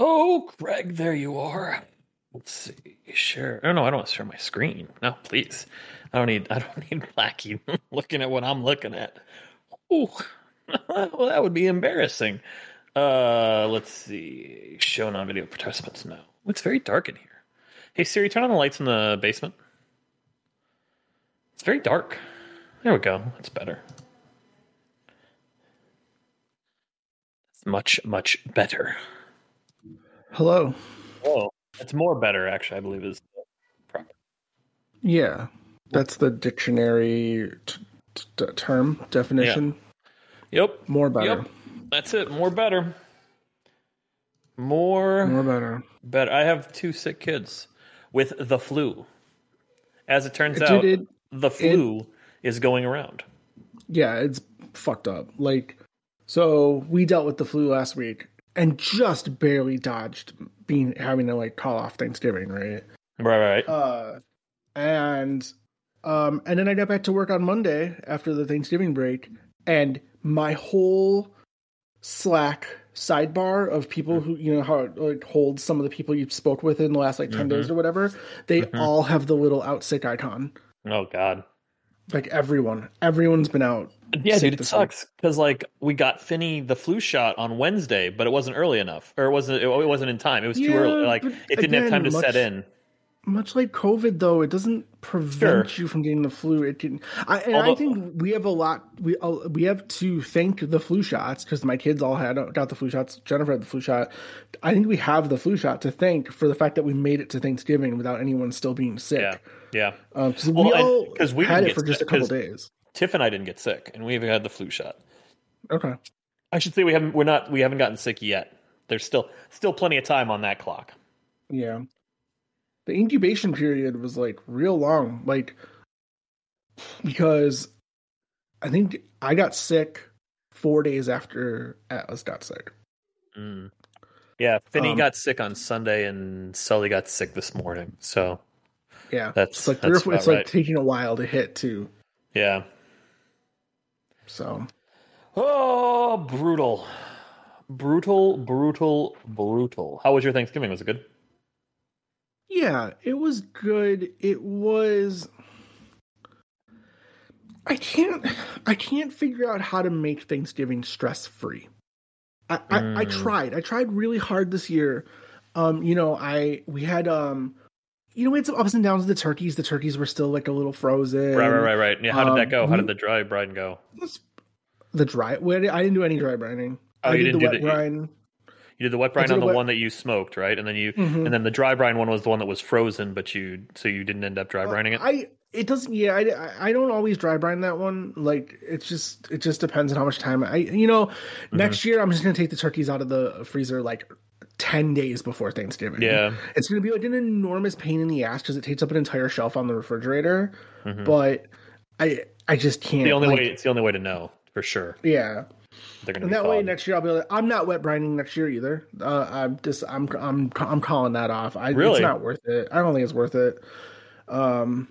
Oh, Craig, there you are. Let's see. Share. Oh no, I don't want to share my screen. No, please. I don't need. I don't need Blackie looking at what I'm looking at. Ooh, well, that would be embarrassing. Uh, let's see. Show non-video participants. No, it's very dark in here. Hey Siri, turn on the lights in the basement. It's very dark. There we go. That's better. It's much, much better. Hello. Oh, it's more better, actually, I believe is proper. Yeah, that's the dictionary t- t- term definition. Yep. More better. Yep. That's it. More better. More, More better. better. I have two sick kids with the flu. As it turns Dude, out, it- the flu is going around. yeah, it's fucked up. Like, so we dealt with the flu last week and just barely dodged being having to like call off Thanksgiving, right? Right, right. Uh, and um, and then I got back to work on Monday after the Thanksgiving break, and my whole Slack sidebar of people who you know how it like holds some of the people you spoke with in the last like 10 days or whatever, they Mhm. all have the little out sick icon. Oh God. Like everyone, everyone's been out. Yeah, dude, it this sucks because like we got Finney the flu shot on Wednesday, but it wasn't early enough, or it wasn't. It wasn't in time. It was too early. Like it didn't have time to much- set in. Much like COVID, though, it doesn't prevent Sure. you from getting the flu. It can, I, and I think we have a lot. We uh, we have to thank the flu shots because my kids all had got the flu shots. Jennifer had the flu shot. I think we have the flu shot to thank for the fact that we made it to Thanksgiving without anyone still being sick. Yeah, yeah. Um, 'cause Well, we and- all 'cause we had it for just a couple days. Tiff and I didn't get sick, and we've had the flu shot. Okay. I should say we haven't. We're not. We haven't gotten sick yet. There's still still plenty of time on that clock. Yeah. The incubation period was like real long, like because I think I got sick four days after Atlas got sick. Mm. Yeah, Finney Um, got sick on Sunday, and Sully got sick this morning. So Yeah, That's- it's like that's it's like right. taking a while to hit too. yeah. So Oh, brutal, brutal, brutal, brutal. How was your Thanksgiving? Was it good? yeah, it was good. It was. I can't. I can't figure out how to make Thanksgiving stress free. I, I, I Mm. tried. I tried really hard this year. Um, you know, I we had um, you know, we had some ups and downs with the turkeys. The turkeys were still like a little frozen. Right, right, right, right. Yeah. How did that um, go? How we- did the dry brine go? The dry. I didn't do any dry brining. Oh, I you did didn't the do wet the- brine. You did the wet brine on the wet- one that you smoked, right? And then you Mhm. and then the dry brine one was the one that was frozen, but you so you didn't end up dry brining it. I it doesn't. Yeah, I, I don't always dry brine that one. Like it's just it just depends on how much time I. You know, Mm-hmm. next year I'm just gonna take the turkeys out of the freezer like ten days before Thanksgiving. Yeah. it's gonna be like an enormous pain in the ass because it takes up an entire shelf on the refrigerator. Mhm. But I I just can't. the only like, way it's the only way to know for sure. Yeah. They're gonna And that way next year I'll be like, I'm not wet brining next year either. Uh, I'm just I'm I'm I'm calling that off. I, Really? It's not worth it. I don't think it's worth it. Um,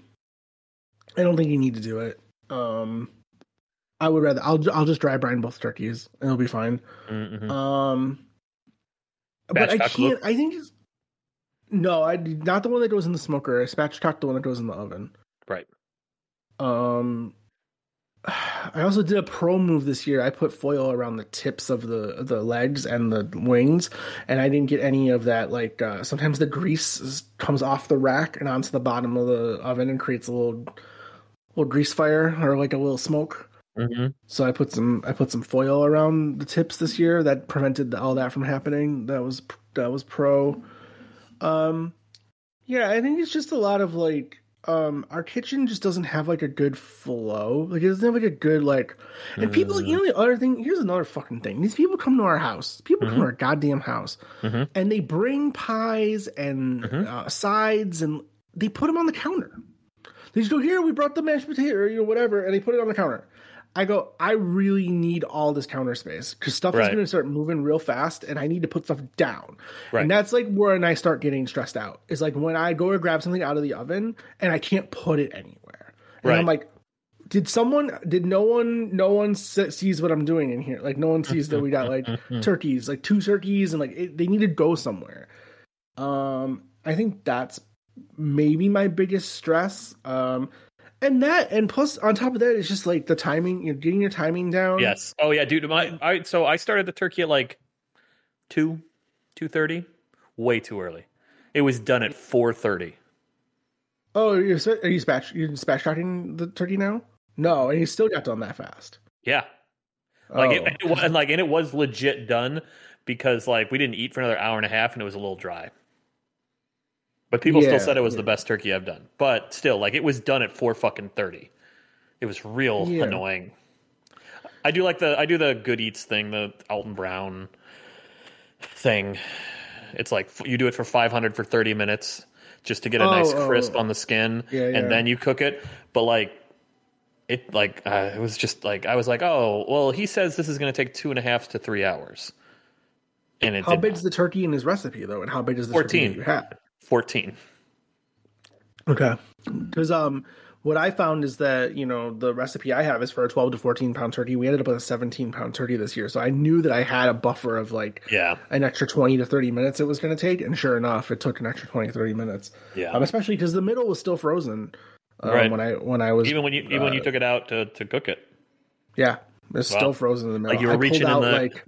I don't think you need to do it. Um, I would rather I'll I'll just dry brine both turkeys and it'll be fine. Mhm. Um, but I can't. I think it's, no, I not the one that goes in the smoker. I spatchcock the one that goes in the oven. Right. Um, I also did a pro move this year. I put foil around the tips of the the legs and the wings, and I didn't get any of that. Like uh, sometimes the grease is, comes off the rack and onto the bottom of the oven and creates a little little grease fire or like a little smoke. Mhm. So I put some I put some foil around the tips this year that prevented all that from happening. That was that was pro. Um, yeah, I think it's just a lot of like um our kitchen just doesn't have like a good flow. Like it doesn't have like a good like and people you know the other thing here's another fucking thing. These people come to our house. People come to our goddamn house Mhm. and they bring pies and Mhm. uh, sides and they put them on the counter. They just go here. We brought the mashed potato, or you know, whatever, and they put it on the counter. I go. I really need all this counter space because stuff is going to start moving real fast, and I need to put stuff down. Right. And that's like where I start getting stressed out. Is like when I go to grab something out of the oven and I can't put it anywhere, and Right. I'm like, did someone did no one no one sees what I'm doing in here? Like no one sees that we got like turkeys, like two turkeys, and like it, they need to go somewhere. Um, I think that's maybe my biggest stress. Um, and that and plus on top of that, it's just like the timing. You're getting your timing down. Yes. Oh yeah, dude. My I so I started the turkey at like two, two thirty, way too early. It was done at four thirty. Oh, you're are you spatch you spatch tracking the turkey now? No, and you still got done that fast. Yeah. Like Oh. it, and it was, and like and it was legit done because like we didn't eat for another hour and a half and it was a little dry. But people Yeah, still said it was yeah. the best turkey I've done. But still, like it was done at four fucking thirty. It was real Yeah. annoying. I do like the I do the good eats thing, the Alton Brown thing. It's like you do it for five hundred for thirty minutes just to get a Oh, nice oh. crisp on the skin, and then you cook it. But like it like uh, it was just like I was like, oh well, he says this is going to take two and a half to three hours, and it How big not. is the turkey in his recipe though, and how big is the 14. turkey you had? Fourteen. Okay, because um, what I found is that you know the recipe I have is for a twelve to fourteen pound turkey. We ended up with a seventeen pound turkey this year, so I knew that I had a buffer of like Yeah, an extra 20 to 30 minutes it was going to take and sure enough it took an extra 20 30 minutes yeah. um, especially because the middle was still frozen um, Right. when i when i was even when you even when you uh, took it out to, to cook it. yeah it's Wow. still frozen in the middle Like you were I reaching in out the- like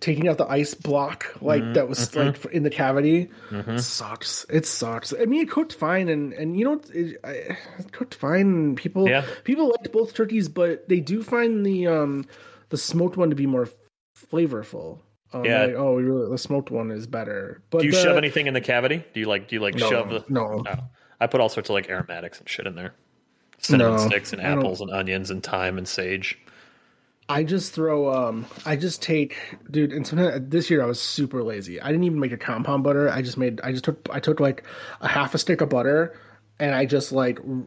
taking out the ice block like Mm-hmm, that was like in the cavity sucks it sucks i mean it cooked fine and and you know it, I, it cooked fine people Yeah. people liked both turkeys but they do find the um the smoked one to be more flavorful um, Yeah. like, oh really, the smoked one is better but Do you the- shove anything in the cavity? Do you like do you like no, shove the? no Oh. I put all sorts of like aromatics and shit in there, cinnamon No, sticks and apples and onions and thyme and sage. I just throw um I just take dude and sometimes this year I was super lazy. I didn't even make a compound butter. I just made I just took I took like a half a stick of butter and I just like, r-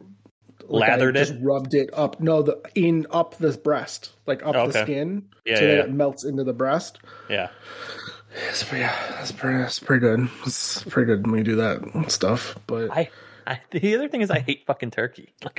like, I Lathered it? just rubbed it up no the in up the breast like up Okay. the skin Yeah, so yeah, that yeah. it melts into the breast. Yeah, It's pretty, yeah, that's pretty that's pretty good. It's pretty good when you do that stuff. But I, I the other thing is I hate fucking turkey. Like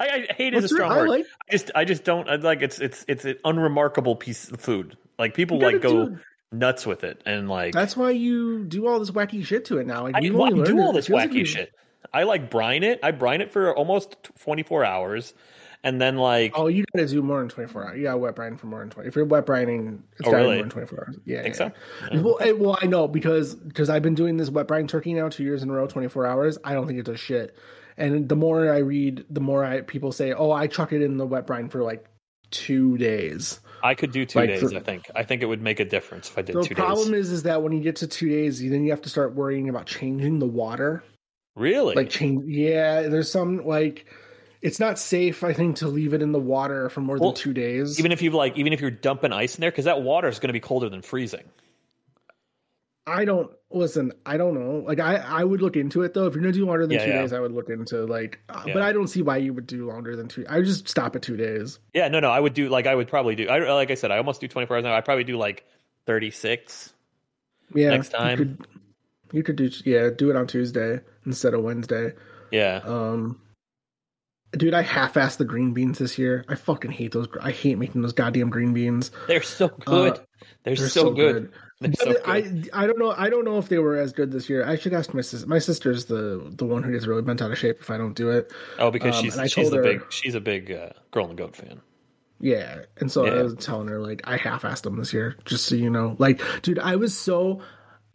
I, I, I hate is a your- strong I word. like- I just I just don't I like it's it's it's an unremarkable piece of food. Like people like go do- nuts with it and like that's why you do all this wacky shit to it now. Like I, I do all it- it this feels like wacky shit. I like brine it. I brine it for almost 24 hours, and then like Oh, you gotta do more than twenty four hours. You gotta wet brine for more than twenty. If you're wet brining, it's Oh, gotta really? be more than twenty four hours. Yeah, think yeah. so. Well, eh, well, I know because because I've been doing this wet brine turkey now two years in a row, twenty four hours. I don't think it does shit. And the more I read, the more I people say, "Oh, I chuck it in the wet brine for like two days." I could do two like days. for- I think. I think it would make a difference if I did two days. The problem is, is that when you get to two days, you, then you have to start worrying about changing the water. Really? Like change, yeah. There's some like it's not safe. I think to leave it in the water for more Well, than two days. even if you like, even if you're dumping ice in there, because that water is going to be colder than freezing. I don't listen. I don't know. Like I, I would look into it though. If you're gonna do longer than Yeah, two yeah. days, I would look into like. uh, Yeah. But I don't see why you would do longer than two. I would just stop at two days. Yeah, no, no. I would do like I would probably do. I like I said, I almost do 24 hours now. I probably do like 36. Yeah. Next time. you could, you could do yeah do it on Tuesday instead of Wednesday. Yeah, Um, dude, I half-assed the green beans this year. I fucking hate those. I hate making those goddamn green beans. they're so good. they're, uh, They're so, good. They're But so good. I I don't know I don't know if they were as good this year. I should ask my sister. My sister's the the one who gets really bent out of shape if I don't do it. oh, because um, she's she's the her- big she's a big uh, girl and the goat fan. Yeah, and so I was telling her like I half-assed them this year, just so you know. Like, dude, I was so, I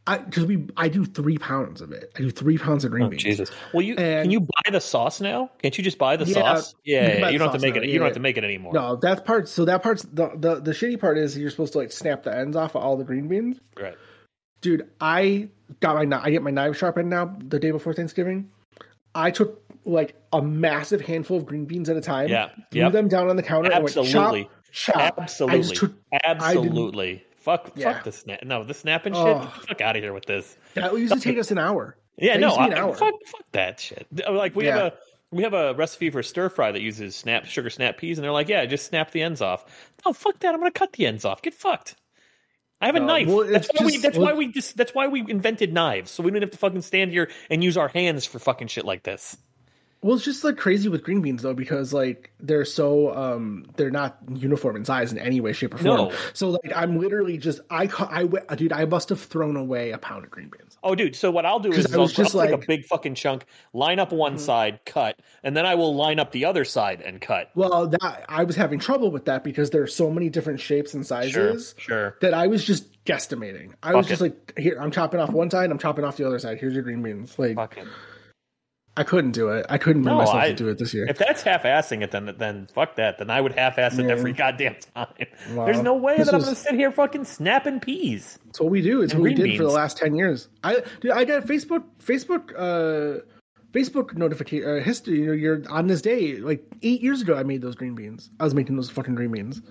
because we I do three pounds of it. I do three pounds of oh, green Oh, beans. Jesus. Well, you And- can you buy the sauce now? Can't you just buy the Yeah, sauce? you Yeah, can yeah, you don't have to make now, it. yeah, You don't have to make it anymore. No, that part. So that part's the, the the shitty part is you're supposed to like snap the ends off of all the green beans. Right. Dude, I got my I get my knife sharpened now the day before Thanksgiving. I took like a massive handful of green beans at a time. Yeah, threw yep. them down on the counter. Absolutely. Chop, chop. Absolutely. Took Absolutely. Fuck. Yeah. Fuck the snap. No, the snapping Oh. shit. Fuck out of here with this. that used to take us an hour. Yeah, That no, I- hour. fuck, fuck that shit. Uh, like we Yeah. have a we have a recipe for stir fry that uses snap sugar snap peas, and they're like, yeah, just snap the ends off. Oh fuck that. I'm gonna cut the ends off. Get fucked. I have a No, knife. well, that's why we. That's well- why we. Just, that's why we invented knives, so we don't have to fucking stand here and use our hands for fucking shit like this. Well, it's just like crazy with green beans though, because like they're so um they're not uniform in size in any way, shape, or form. No. So like I'm literally just I I dude I must have thrown away a pound of green beans. Oh, dude. So what I'll do is I was I'll, just I'll like- Mm-hmm. a big fucking chunk, line up one side, cut, and then I will line up the other side and cut. Well, that I was having trouble with that because there are so many different shapes and sizes sure. sure. that I was just guesstimating. I was Fuck just like, here I'm chopping off one side, I'm chopping off the other side. Here's your green beans. Like Fuck it. I couldn't do it. I couldn't bring No, myself I- to do it this year. If that's half-assing it, then then fuck that. Then I would half-ass it Yeah. every goddamn time. Wow. There's no way This that I'm going to sit here fucking snapping peas. It's what we do. It's what we did for the last ten years. I dude, I got Facebook Facebook uh Facebook notification uh, history. You know, you're on this day like eight years ago. I made those green beans. I was making those fucking green beans.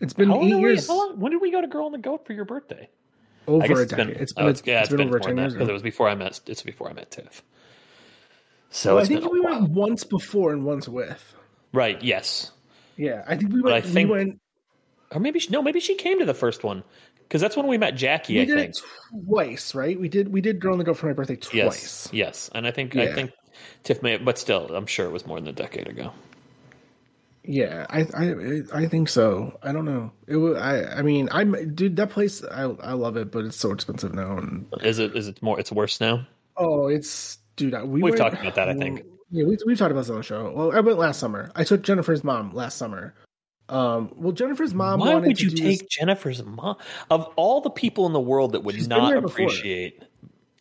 It's been How long eight we- years how long- when did we go to Girl and the Goat for your birthday? over a decade. been. it's oh, been, it's, yeah, it's been, over ten years that, 'cause ago. It was before I met. It's before I met Tiff. So Well, I think we while. went once before and once with. Right. Yes. Yeah, I think we But I went. think- we went. Or maybe she, no. Maybe she came to the first one because that's when we met Jackie. We I did think. it twice, right? We did. We did girl on the go for my birthday twice. Yes. Yes. And I think I think Tiff may, but still, I'm sure it was more than a decade ago. Yeah, I, I I think so. I don't know. It was. I I mean, I'm dude. That place, I I love it, but it's so expensive now. And Is it? Is it more? It's worse now. oh, it's dude. We We've went- talked about that, I think. Yeah, we we've talked about this on the show. Well, I went last summer. I took Jennifer's mom last summer. Um, well, Jennifer's mom. Why wanted would to you take this- Jennifer's mom? Of all the people in the world that would She's not appreciate,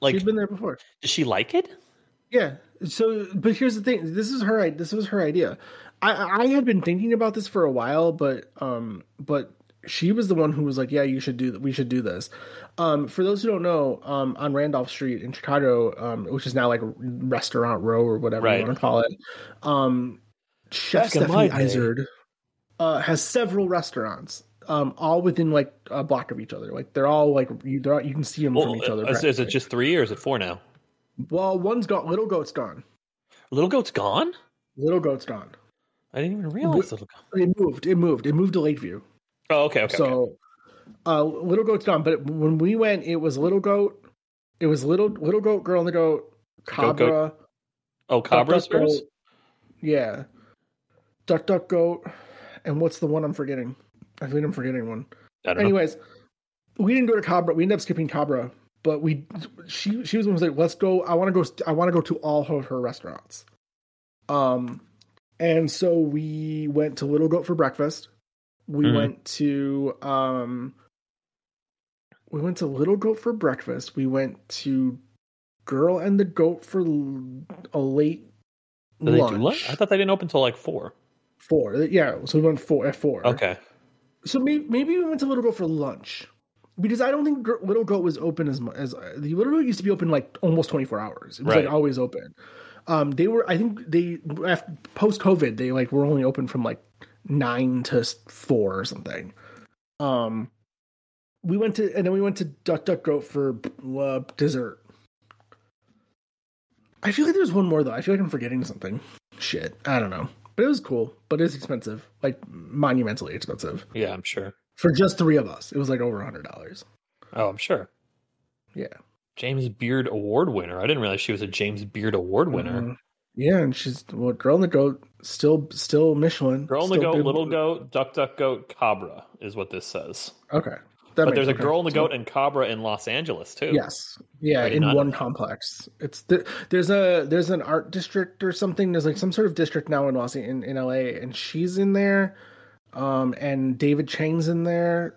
like, She's been there before. does she like it? Yeah. So, but here's the thing. This is her. This was her idea. I I had been thinking about this for a while, but um, but she was the one who was like, "Yeah, you should do. We should do this." Um, for those who don't know, um, on Randolph Street in Chicago, um, which is now like Restaurant Row or whatever Right. you want to call it, um, Chef Back Stephanie. Izard uh, has several restaurants. Um, all within like a block of each other. Like they're all like you. They're all, you can see them from each other. is, is it just three or is it four now? well, one's gone. Little Goat's gone. Little Goat's gone. Little Goat's gone. I didn't even realize Little Goat. It moved. It moved. It moved to Lakeview. Oh, okay, okay. okay. so, uh, Little Goat's gone. But when we went, it was Little Goat. It was Little Little Goat, Girl and the Goat, Cabra, Goat. Oh, Duck, Cabra's Duck. Goat. Yeah, Duck Duck Goat, and what's the one I'm forgetting? I think I'm forgetting one. I don't know. Anyways, we didn't go to Cabra. We ended up skipping Cabra, but we she she was one who was like, "Let's go. I want to go. I want to go to all of her restaurants." Um, and so we went to Little Goat for breakfast. We Mhm. went to um, we went to Little Goat for breakfast. We went to Girl and the Goat for a late they lunch. lunch? I thought they didn't open until like four. Four, yeah. So we went four at four. Okay. So maybe, maybe we went to Little Goat for lunch because I don't think Little Goat was open as much as the Little Goat used to be open like almost twenty four hours. It was Right. like always open. Um, they were, I think they after post COVID they like were only open from like nine to four or something. Um, we went to and then we went to Duck Duck Goat for uh, dessert. I feel like there's one more though. I feel like I'm forgetting something. Shit, I don't know. But it was cool, but it's expensive, like monumentally expensive Yeah, I'm sure. for just three of us. It was like over a hundred dollars. Oh, I'm sure. Yeah, James Beard Award winner. I didn't realize she was a James Beard Award winner. Mhm. Yeah, and she's well, girl in the goat, still still Michelin. Girl in the Goat, Little Goat, Duck Duck Goat, Cabra is what this says. Okay, That But there's a. Girl in the Goat and Cabra in Los Angeles too. Yes, yeah, in one complex. It's the, there's a there's an art district or something. There's like some sort of district now in Los in, in LA, and she's in there, um, and David Chang's in there,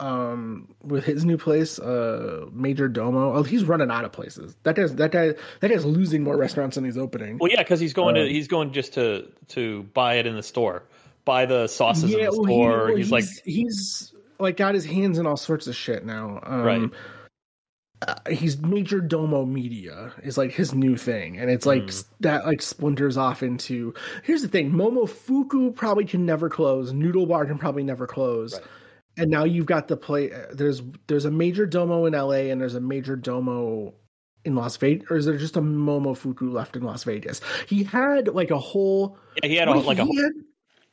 um, with his new place, uh, Major Domo. Oh, he's running out of places. That guy's that guy that guy's losing more restaurants than he's opening. Well, yeah, because he's going to Um, he's going just to to buy it in the store, buy the sauces in the well, he- store. well, he's, like, he's like got his hands in all sorts of shit now. Um, Right. uh, he's major domo media is like his new thing and it's like Mm. that like splinters off into here's the thing momofuku probably can never close noodle bar can probably never close Right. And now you've got the play uh, there's there's a major domo in la and there's a major domo in las vegas or is there just a momofuku left in las vegas he had like a whole yeah, he had a, like a he had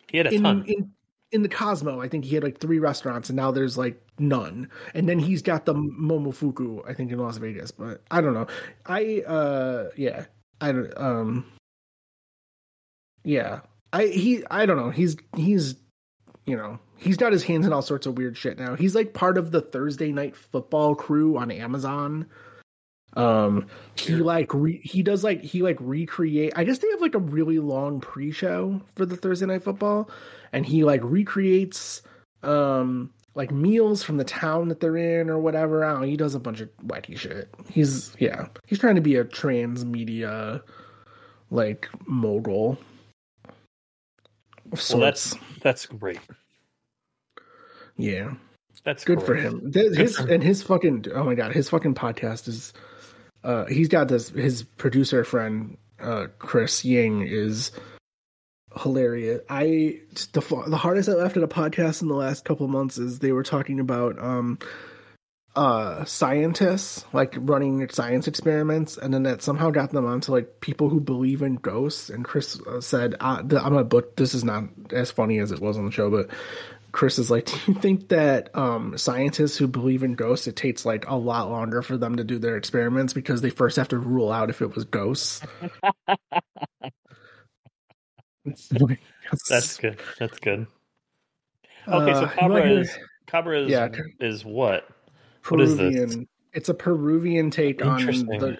he had a in, ton. in in the Cosmo, I think he had like three restaurants, and now there's like none. And then he's got the Momofuku, I think, in Las Vegas. But I don't know. I uh yeah, I don't um. yeah. I he I don't know. He's he's you know he's got his hands in all sorts of weird shit now. He's like part of the Thursday night football crew on Amazon. Um, he like re- he does like he like recreate. I guess they have like a really long pre-show for the Thursday night football, and he like recreates um like meals from the town that they're in or whatever. I don't know, he does a bunch of wacky shit. He's yeah, he's trying to be a transmedia like mogul. Well, that's that's great. Yeah, that's good for him. His and his fucking oh my god, his fucking podcast is. Uh, he's got this. His producer friend, uh, Chris Ying, is hilarious. I the the hardest I left at a podcast in the last couple months is they were talking about um uh scientists like running science experiments and then that somehow got them onto like people who believe in ghosts and chris uh, said uh, i'm gonna book this is not as funny as it was on the show but chris is like do you think that um scientists who believe in ghosts it takes like a lot longer for them to do their experiments because they first have to rule out if it was ghosts? That's good. That's good. Okay so cabra uh, is cabra is, yeah, is what Peruvian. It's a Peruvian take on the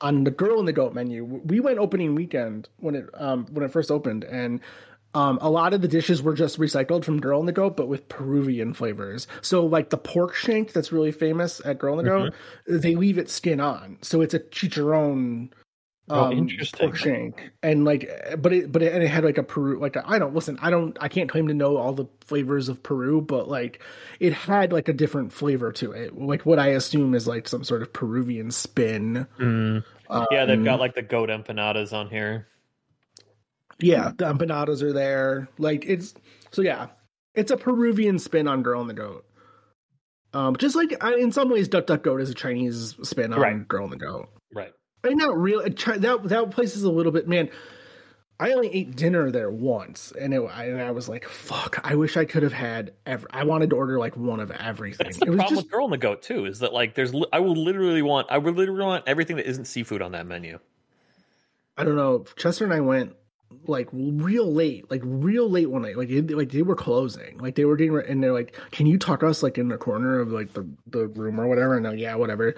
on the girl in the goat menu. We went opening weekend when it um when it first opened, and um a lot of the dishes were just recycled from girl in the goat, but with Peruvian flavors. So like the pork shank that's really famous at girl in the goat, mm-hmm. they leave it skin on, so it's a chicharron Oh, um, interesting. pork shank, and like, but it, but it, and it had like a Peru, like I don't listen, I don't, I can't claim to know all the flavors of Peru, but like, it had like a different flavor to it, like what I assume is like some sort of Peruvian spin. Mm. Um, yeah, they've got like the goat empanadas on here. Yeah, the empanadas are there. Like it's so yeah, it's a Peruvian spin on Girl and the Goat. Um, just like in some ways, Duck Duck Goat is a Chinese spin on right. Girl and the Goat. Right. I not really that that place is a little bit man. I only ate dinner there once, and it and I was like, "Fuck! I wish I could have had. Every, I wanted to order like one of everything." That's the it was problem just, with Girl in the Goat too. Is that like there's I will literally want I would literally want everything that isn't seafood on that menu. I don't know. Chester and I went like real late, like real late one night. Like it, like they were closing, like they were getting, and they're like, "Can you talk us like in the corner of like the the room or whatever?" And I'm yeah, whatever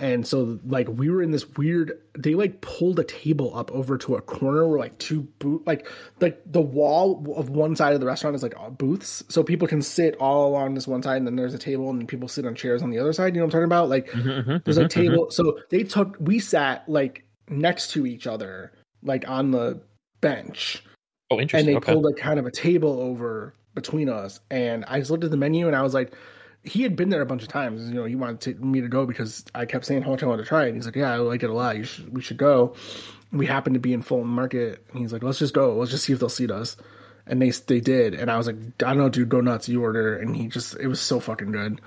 and so like we were in this weird they like pulled a table up over to a corner where like two boot like like the wall of one side of the restaurant is like booths. So people can sit all along this one side and then there's a table and people sit on chairs on the other side. You know what i'm talking about? Like mm-hmm, there's a mm-hmm, table mm-hmm. so they took we sat like next to each other like on the bench. Oh interesting. And they okay. pulled like kind of a table over between us. And i just looked at the menu and i was like he had been there a bunch of times. You know, he wanted to, me to go because I kept saying how much I wanted to try it. And he's like, "Yeah, I like it a lot. You should, we should go." We happened to be in Fulton Market, and he's like, "Let's just go. Let's just see if they'll seat us." And they they did, and I was like, "I don't know, dude, go nuts. You order." And he just, it was so fucking good.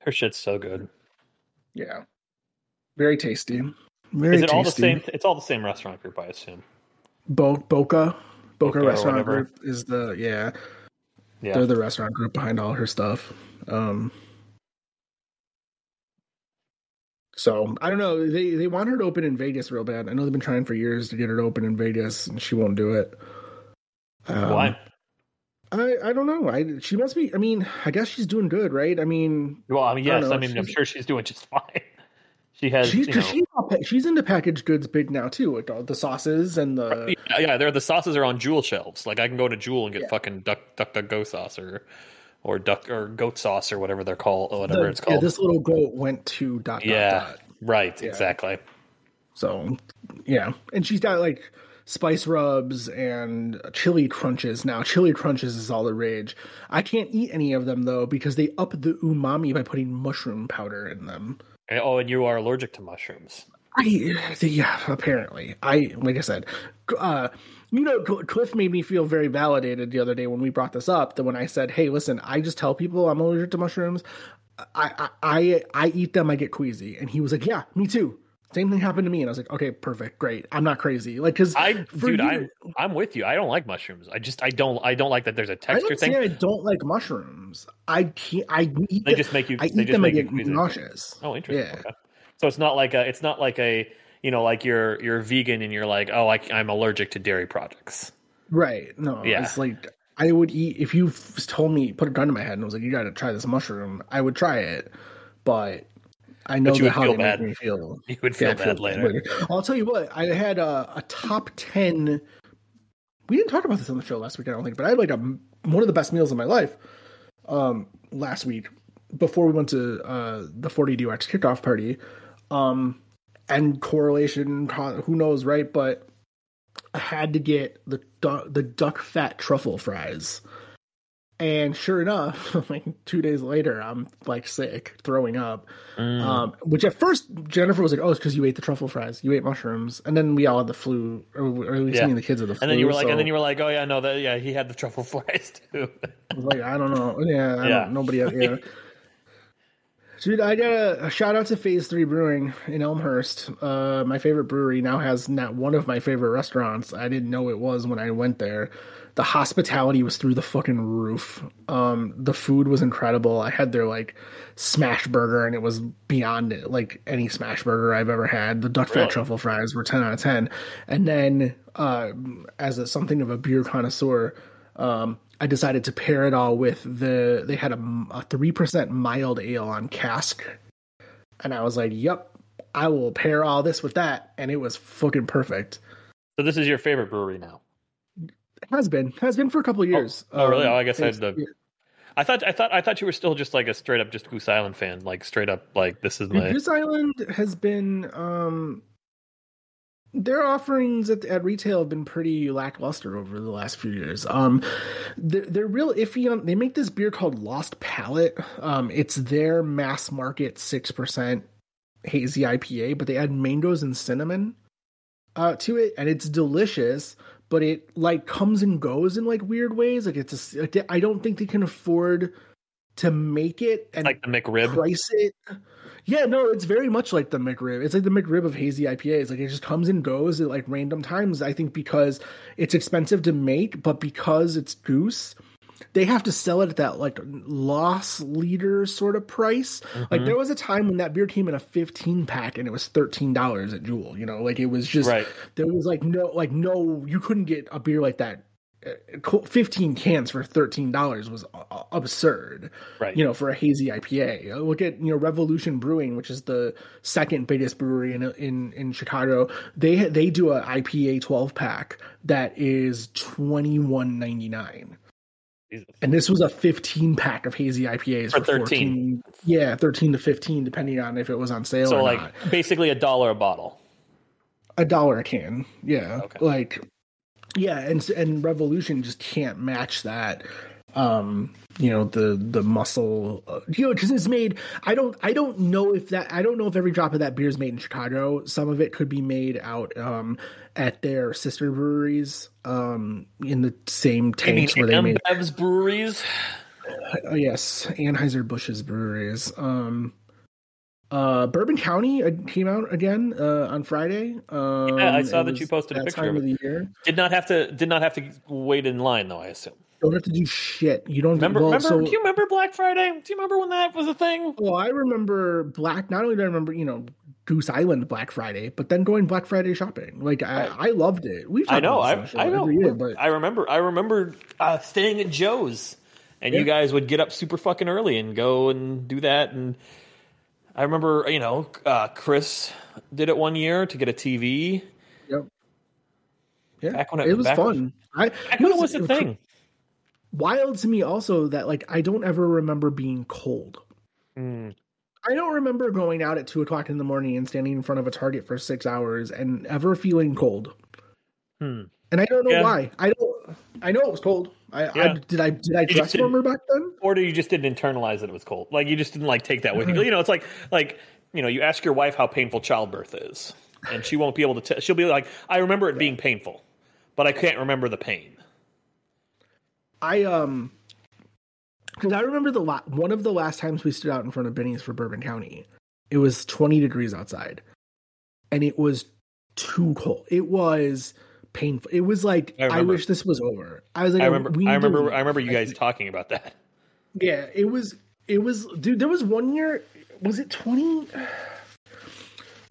Her shit's so good. Yeah, very tasty. Very Is it tasty. all the same? It's all the same restaurant group, I assume. Bo- Boka, Boka, Boka Restaurant Group is the yeah. Yeah. They're the restaurant group behind all her stuff. Um, so I don't know. They they want her to open in Vegas real bad. I know they've been trying for years to get her to open in Vegas, and she won't do it. Um, Why? I I don't know. I she must be. I mean, I guess she's doing good, right? I mean, well, I mean, yes. I, I mean, she's, I'm sure she's doing just fine. She has. She's, you know, she's, she's, into packaged goods big now too, like the sauces and the. Yeah, yeah, they're the sauces are on Jewel shelves. Like I can go to Jewel and get yeah. fucking duck duck duck go sauce or or duck or goat sauce or whatever they're called, or whatever the, it's called. Yeah, this little goat went to dot. Yeah, dot, dot. right. Yeah. Exactly. So, yeah, and she's got like spice rubs and chili crunches now. Chili crunches is all the rage. I can't eat any of them though because they up the umami by putting mushroom powder in them. Oh, and you are allergic to mushrooms. I yeah, apparently. I like I said, uh, you know, Cliff made me feel very validated the other day when we brought this up. That when I said, "Hey, listen, I just tell people I'm allergic to mushrooms. I I I, I eat them, I get queasy," and he was like, "Yeah, me too." Same thing happened to me, and I was like, "Okay, perfect, great. I'm not crazy." Like, because I, dude, you, I'm I'm with you. I don't like mushrooms. I just I don't I don't like that. There's a texture I thing. I don't like mushrooms. I can't. I eat. They just make you. I eat them. I get nauseous. Oh, interesting. Yeah. Okay. So it's not like a. It's not like a. you know, like you're you're vegan and you're like, oh, I, I'm allergic to dairy products. Right. No, Yeah. it's like I would eat if you told me put a gun to my head and was like, "You got to try this mushroom." I would try it, but I know But you would feel bad. me feel. You would feel Yeah, bad later. I'll tell you what. I had a, a top ten. We didn't talk about this on the show last week, I don't think, but I had like a one of the best meals of my life um, last week before we went to uh, the 40 DUX kickoff party. Um, and correlation, who knows, right? But I had to get the the duck fat truffle fries. And sure enough, like two days later, I'm like sick, throwing up. Mm. Um, which at first Jennifer was like, "Oh, it's because you ate the truffle fries, you ate mushrooms," and then we all had the flu, or, or at least Yeah. me and the kids had the flu. and then you were like, so and then you were like, oh yeah, no, that yeah, he had the truffle fries too. I was like, I don't know, yeah, I Yeah. don't, nobody, yeah. Dude, I got a, a shout out to Phase Three Brewing in Elmhurst. Uh, my favorite brewery now has not one of my favorite restaurants. I didn't know it was when I went there. The hospitality was through the fucking roof. Um, the food was incredible. I had their like smash burger, and it was beyond it, like any smash burger I've ever had. The duck Really? fat truffle fries were ten out of ten. And then, uh, as a, something of a beer connoisseur, um, I decided to pair it all with the. They had a three percent mild ale on cask, and I was like, "Yep, I will pair all this with that," and it was fucking perfect. So this is your favorite brewery now. Has been has been for a couple of years. oh, really? Um, Oh, I guess I had the- I thought I thought I thought you were still just like a straight up just Goose Island fan, like straight up like this is my Goose Island has been um their offerings at, at retail have been pretty lackluster over the last few years. Um, they're, they're real iffy on. They make this beer called Lost Palate. Um, it's their mass market six percent hazy IPA, but they add mangoes and cinnamon uh, to it, and it's delicious. But it like comes and goes in like weird ways. Like it's a, like, I don't think they can afford to make it and like the McRib. price it. Yeah, no, it's very much like the McRib. It's like the McRib of hazy IPAs. Like it just comes and goes at like random times. I think because it's expensive to make, but because it's goose, they have to sell it at that like loss leader sort of price. Mm-hmm. Like there was a time when that beer came in a 15 pack and it was $13 at Jewel, you know, like it was just right. there was like no like no you couldn't get a beer like that uh, 15 cans for $13 was absurd right you know for a hazy ipa uh, look at you know revolution brewing which is the second biggest brewery in in, in chicago they they do a ipa 12 pack that is 21.99 and this was a 15 pack of hazy IPAs For for, 13. 14 Yeah, 13 to 15, depending on if it was on sale So like not. basically a dollar a bottle. A dollar a can. Yeah. Okay. Like, yeah. And, and Revolution just can't match that. Um, you know, the, the muscle, uh, you know, cause it's made, I don't, I don't know if that, I don't know if every drop of that beer is made in Chicago. Some of it could be made out, um, at their sister breweries, um, in the same tanks where they made Bev's breweries. Oh, yes, Anheuser Busch's breweries. Um, uh, Bourbon County uh, came out again uh, on Friday. Um, Yeah, I saw that you posted a picture time of of the year. Did not have to did not have to wait in line though. I assume. Don't have to do shit. You don't Remember? well, remember? So, do you remember Black Friday? Do you remember when that was a thing? well, I remember Black. Not only do I remember, you know, Goose Island Black Friday, but then going Black Friday shopping. Like I, I loved it. We've I know. I, this on the I know. year, but I remember. I remember uh, staying at Joe's, and you guys would get up super fucking early and go and do that. And I remember, you know, uh, Chris did it one year to get a TV. yep. Yeah, Back when it- it was fun. I, Back when it was a thing. Wild to me also that like I don't ever remember being cold. Mm. I don't remember going out at two o'clock in the morning and standing in front of a Target for six hours and ever feeling cold. Hmm. And I don't know Yeah. why. I don't. I know it was cold. I, I did. I did. I dress warmer back then. Or do you just didn't internalize that it was cold? Like you just didn't like take that with you. You know, it's like like you know, you ask your wife how painful childbirth is, and she won't be able to. T- she'll be like, I remember it being painful, but I can't remember the pain. I um, because I remember the la- one of the last times we stood out in front of Binny's for Bourbon County. It was twenty degrees outside, and it was too cold. It was painful. It was like I I, wish this was over. I was like, I remember. I remember. I remember you guys talking about that. Yeah, it was. It was, dude. There was one year. Was it twenty?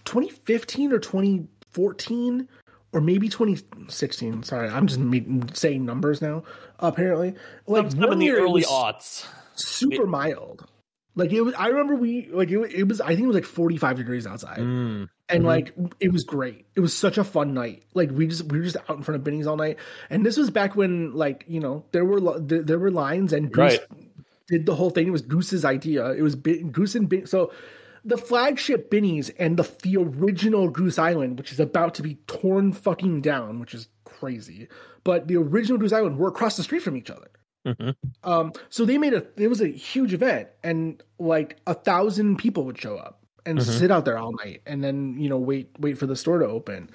2015 or 2014 or maybe 2016. Sorry, I'm just me- saying numbers now. Apparently, like Sometime in the early aughts. super mild. Like it was, I remember we like it, it was. I think it was like 45 degrees outside, Mm. and Mhm. like it was great. It was such a fun night. Like we just we were just out in front of Binny's all night, and this was back when like you know there were there, there were lines and Goose Right. did the whole thing. It was Goose's idea. It was Goose and Bin- so the flagship Binny's and the the original Goose Island, which is about to be torn fucking down, which is crazy. But the original Goose Island were across the street from each other. Mhm. Um, so they made a it was a huge event, and like a thousand people would show up and Mhm. sit out there all night, and then you know wait wait for the store to open,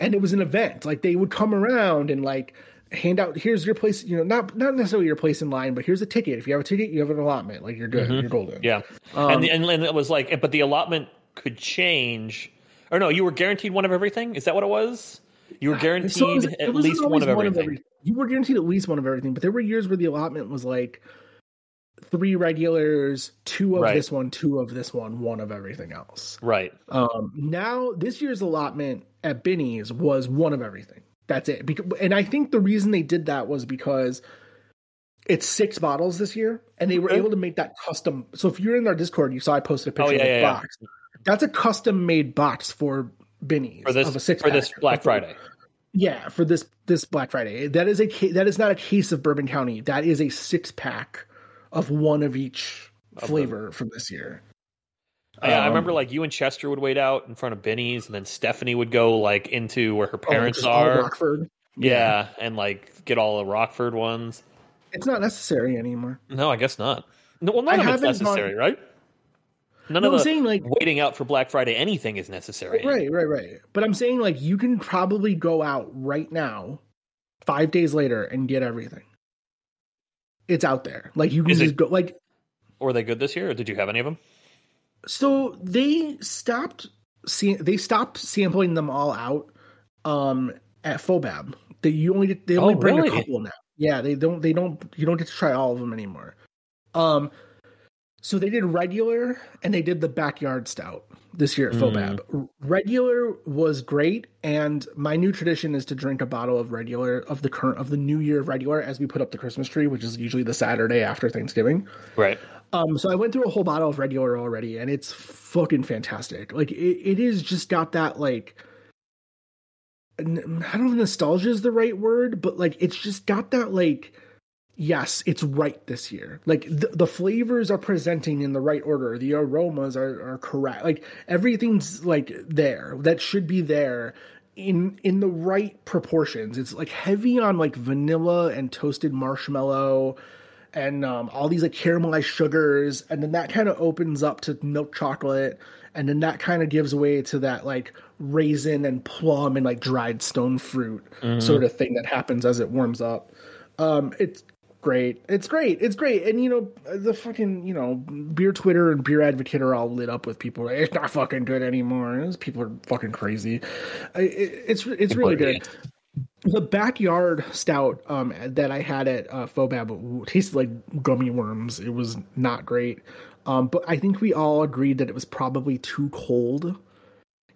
and it was an event. Like they would come around and like hand out here's your place, you know, not not necessarily your place in line, but here's a ticket. If you have a ticket, you have an allotment. Like you're good, Mhm. you're golden. Yeah, Um, and, the, and and it was like, but the allotment could change, or no, you were guaranteed one of everything. Is that what it was? You were guaranteed So was- at least one always of everything. you were guaranteed at least one of everything, but there were years where the allotment was like three regulars, two of Right. this one, two of this one, one of everything else. Right. Um, now this year's allotment at Binny's was one of everything. That's it. And I think the reason they did that was because it's six bottles this year, and they were able to make that custom. So if you're in our Discord, you saw I posted a oh, picture Oh, yeah, of the yeah, yeah. box. That's a custom made box for Binny's For this of a six for this. Black Friday. Yeah, for this this Black Friday. That is a that is not a case of Bourbon County. That is a six pack of one of each flavor from this year. Yeah, I Um, remember like you and Chester would wait out in front of Binny's, and then Stephanie would go like into where her oh, parents all are. Rockford. Yeah, and like get all the Rockford ones. It's not necessary anymore. No, I guess not. No, well, I none of it's necessary, right? None No, of I'm the saying like waiting out for Black Friday anything is necessary. right, right, right. But I'm saying like you can probably go out right now, five days later, and get everything. It's out there. Like you can Is just it- go like Were they good this year, or did you have any of them? So they stopped see they stopped sampling them all out um at Fobab. They you only they only Oh, bring a couple now. Yeah, they don't they don't you don't get to try all of them anymore. Um so they did regular and they did the backyard stout this year at Mm. Fobab. Regular was great and my new tradition is to drink a bottle of regular of the current of the new year of regular as we put up the Christmas tree, which is usually the Saturday after Thanksgiving. Right. Um, so I went through a whole bottle of regular already, and it's fucking fantastic. Like it, it is just got that like I don't know if nostalgia is the right word, but like it's just got that like yes, it's right this year. Like the, the flavors are presenting in the right order, the aromas are are correct. Like everything's like there that should be there in in the right proportions. It's like heavy on like vanilla and toasted marshmallow and um, all these like caramelized sugars, and then that kind of opens up to milk chocolate, and then that kind of gives way to that like raisin and plum and like dried stone fruit sort of thing that happens as it warms up. Um, it's great. It's great. It's great. And you know the fucking you know beer Twitter and beer advocate are all lit up with people. Like, it's not fucking good anymore. Those people are fucking crazy. It, it's it's really good the backyard stout um, that I had at uh, Fobab tasted like gummy worms. It was not great, um, but I think we all agreed that it was probably too cold.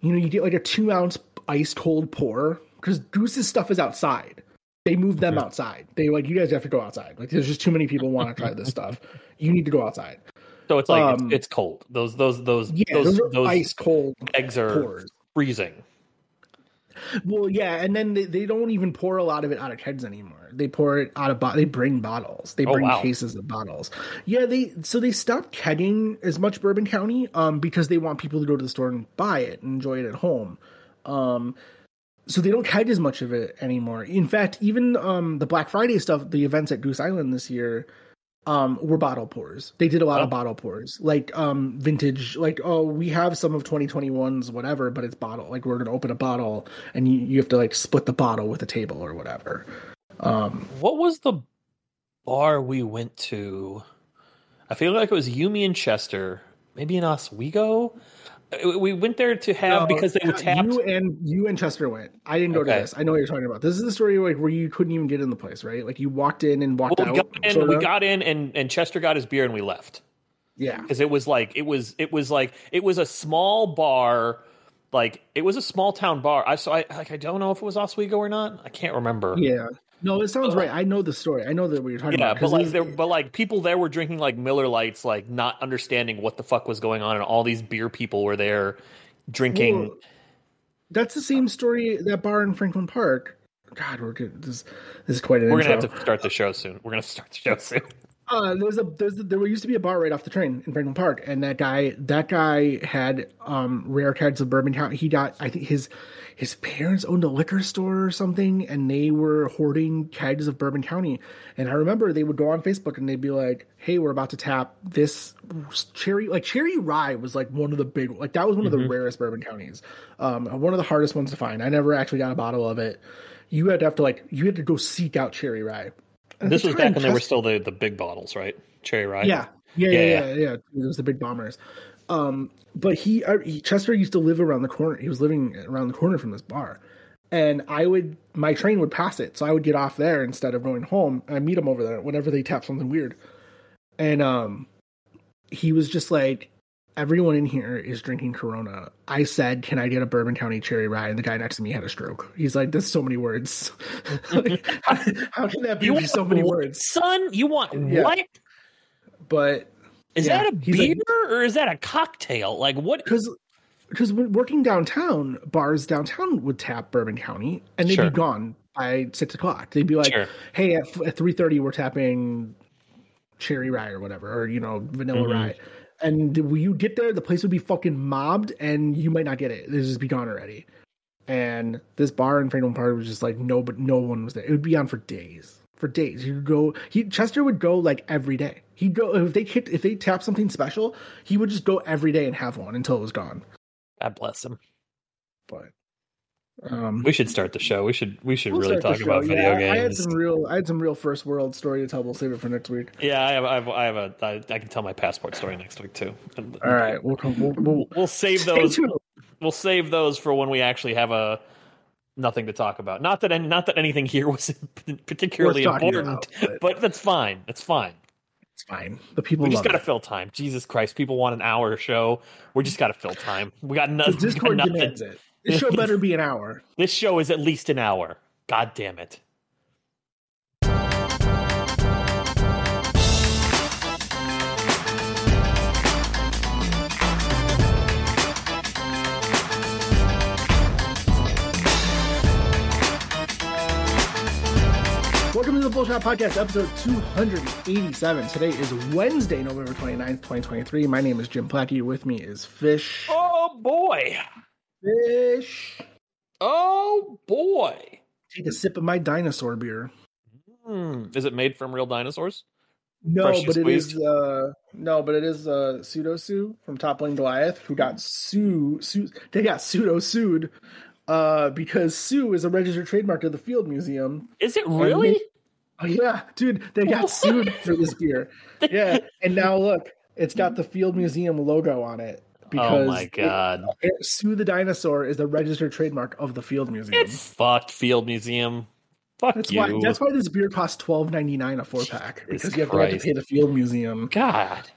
You know, you get like a two ounce ice cold pour because Goose's stuff is outside. They moved them outside. They like you guys have to go outside. Like there's just too many people want to try this stuff. You need to go outside. So it's like Um, it's, it's cold. Those those those Yeah, those those, those ice cold eggs are pours. freezing. Well, yeah, and then they, they don't even pour a lot of it out of kegs anymore. They pour it out of bo- they bring bottles. They Oh, bring wow. cases of bottles. Yeah, they so they stopped kegging as much Bourbon County um because they want people to go to the store and buy it and enjoy it at home. Um so they don't keg as much of it anymore. In fact, even um the Black Friday stuff, the events at Goose Island this year um were bottle pours. They did a lot Oh. of bottle pours. Like um vintage like oh, we have some of 2021's whatever, but it's bottle. Like we're going to open a bottle and you you have to like split the bottle with a table or whatever. Um What was the bar we went to? I feel like it was Yumi and Chester, maybe in Oswego. We went there to have because they were tapped. You and you and Chester went. I didn't go to this. I know what you're talking about. This is the story like where you couldn't even get in the place, right? Like you walked in and walked Well, we out. got in, we got in, and and Chester got his beer, and we left yeah. because it was like it was it was like it was a small bar like it was a small town bar. I so I like I don't know if it was Oswego or not. I can't remember. Yeah. No, it sounds right. I know the story. I know that what you're talking Yeah, about. but 'cause like there, but like people there were drinking like Miller Lights, like not understanding what the fuck was going on, and all these beer people were there drinking. Well, that's the same story. That bar in Franklin Park. God, we're good. This, this is quite an we're intro. gonna have to start the show soon. We're gonna start the show soon. Uh, there's a there's there used to be a bar right off the train in Franklin Park, and that guy that guy had um rare kegs of bourbon county. He got I think his his parents owned a liquor store or something, and they were hoarding kegs of bourbon county. And I remember they would go on Facebook and they'd be like, "Hey, we're about to tap this cherry like cherry rye was like one of the big like that was one of the rarest bourbon counties, um one of the hardest ones to find. I never actually got a bottle of it. You had to have to like you had to go seek out cherry rye. This was back when they were still the, the big bottles, right? Cherry rye. yeah, yeah, Yeah, yeah, yeah. yeah. It was the big bombers. Um, but he, uh, he, Chester used to live around the corner. He was living around the corner from this bar, and I would my train would pass it, so I would get off there instead of going home. I meet him over there whenever they tap something weird, and um, he was just like, "Everyone in here is drinking Corona." I said, "Can I get a Bourbon County Cherry Rye?" And the guy next to me had a stroke. He's like, "There's so many words. like, how, how can that be You so many words?" son. You want Yeah. what? But Is Yeah, that a beer like- or is that a cocktail? Like what? because because when working downtown, bars downtown would tap Bourbon County, and they'd Sure. be gone by six o'clock. They'd be like, Sure. "Hey, at, at three thirty, we're tapping cherry rye or whatever, or you know, vanilla Mhm. rye." And when you get there, the place would be fucking mobbed, and you might not get it. It'd just be gone already. And this bar in Franklin Park was just like no, but no one was there. It would be on for days, for days. He'd go. He Chester would go like every day. He'd go if they kicked, if they tapped something special, he would just go every day and have one until it was gone. God bless him. But um, We should start the show. We should we should we'll really talk about video Yeah, I- I had some real, I had some real first world story to tell. We'll save it for next week. Yeah, I have, I have, I have a, I, I can tell my passport story next week too. All right, we'll come. We'll, we'll, We'll save those. tuned. We'll save those for when we actually have a nothing to talk about. Not that any, not that anything here was particularly important, about, but- but that's fine. That's fine. It's fine. The people We just got to fill time. Jesus Christ, people want an hour show. We just got to fill time. We got The nothing. Discord nothing. demands it. This show better be an hour. This show is at least an hour. God damn it. Welcome to the Bullshot Podcast, episode 287. Today is Wednesday, November 29th, 2023. My name is Jim Plackey. With me is Fish. Oh boy. Fish. Oh boy. Take a sip of my dinosaur beer. Hmm. Is it made from real dinosaurs? No, Freshly but it is uh no, but it is uh pseudo Sue from Toppling Goliath who got sue, sue they got pseudo sued uh because Sue is a registered trademark of the Field Museum. Is it really? Oh yeah, dude, they got sued for this beer. Yeah, and now look, it's got the Field Museum logo on it because oh my god. it- Sue the dinosaur is the registered trademark of the Field Museum. Get fucked, Field Museum. Fuck That's you. why that's why this beer costs twelve ninety nine a four pack because Jesus you have to, have to pay the Field Museum. God.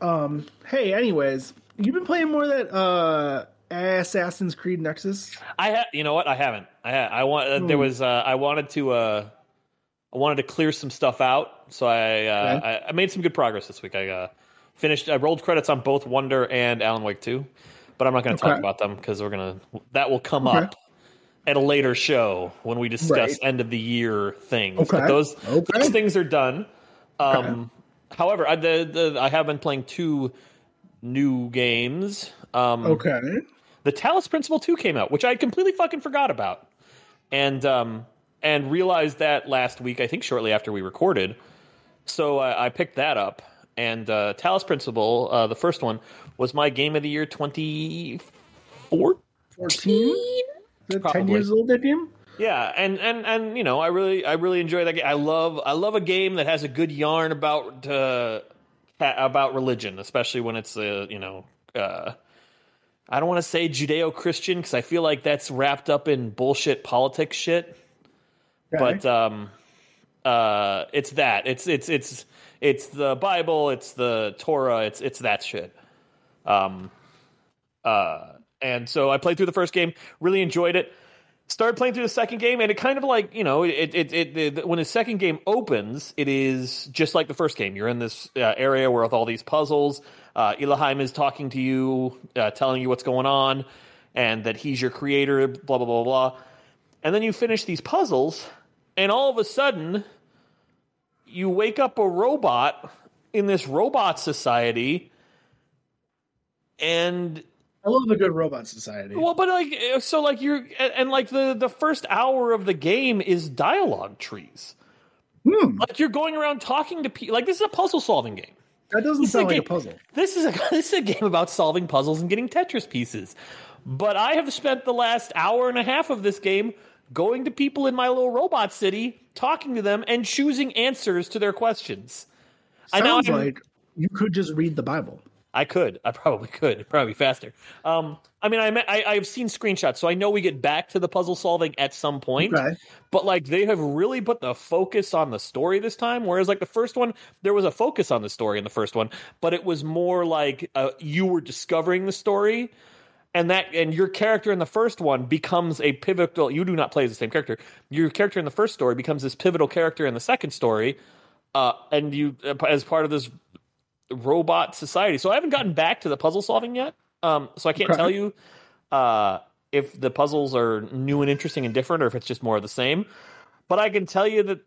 Um. Hey, anyways, you've been playing more of that uh Assassin's Creed Nexus. I ha- you know what? I haven't. I ha- I want. Uh, There Hmm. was. Uh, I wanted to. Uh, I wanted to clear some stuff out, so I, uh, Okay. I I made some good progress this week. I uh, finished. I rolled credits on both Wonder and Alan Wake Two, but I'm not going to talk about them because we're gonna. That will come Okay. up at a later show when we discuss Right. end of the year things. Okay. But those Okay. those things are done. Um, However, I, the, the, I have been playing two new games. Um, Okay. the Talos Principle 2 came out, which I completely fucking forgot about. And um and realized that last week, I think shortly after we recorded. So I, I picked that up. And uh, Talos Principle, uh, the first one, was my game of the year 2014. Fourteen. Is ten years old? That game. Yeah, and, and and you know, I really I really enjoy that game. I love I love a game that has a good yarn about uh, about religion, especially when it's uh, you know uh, I don't want to say Judeo Christian because I feel like that's wrapped up in bullshit politics shit. Okay. But um, uh, it's that it's it's it's it's the Bible, it's the Torah, it's it's that shit. Um, uh, and so I played through the first game, really enjoyed it. Started playing through the second game, and it kind of like you know, it it, it, it when the second game opens, it is just like the first game. You're in this uh, area where with all these puzzles, uh, is talking to you, uh, telling you what's going on, and that he's your creator. Blah blah blah blah. And then you finish these puzzles, and all of a sudden, you wake up a robot in this robot society, and I love a good robot society. well, but like, so like you're, and, like the the first hour of the game is dialogue trees. Hmm, Like you're going around talking to people. Like this is a puzzle solving game. that doesn't This is a sound like a game- puzzle. This is a this is a game about solving puzzles and getting Tetris pieces. But I have spent the last hour and a half of this game going to people in my little robot city, talking to them, and choosing answers to their questions. I know Sounds like you could just read the Bible. I could. I probably could. It'd probably be faster. Um, I mean, I, I I've seen screenshots, so I know we get back to the puzzle solving at some point. Okay. But like they have really put the focus on the story this time, whereas like the first one, there was a focus on the story in the first one, but it was more like uh, you were discovering the story, and that and your character in the first one becomes a pivotal. You do not play as the same character. Your character in the first story becomes this pivotal character in the second story, uh, and you uh, as part of this robot society. So I haven't gotten back to the puzzle solving yet. Um, so I can't Okay. tell you uh, if the puzzles are new and interesting and different, or if it's just more of the same. But I can tell you that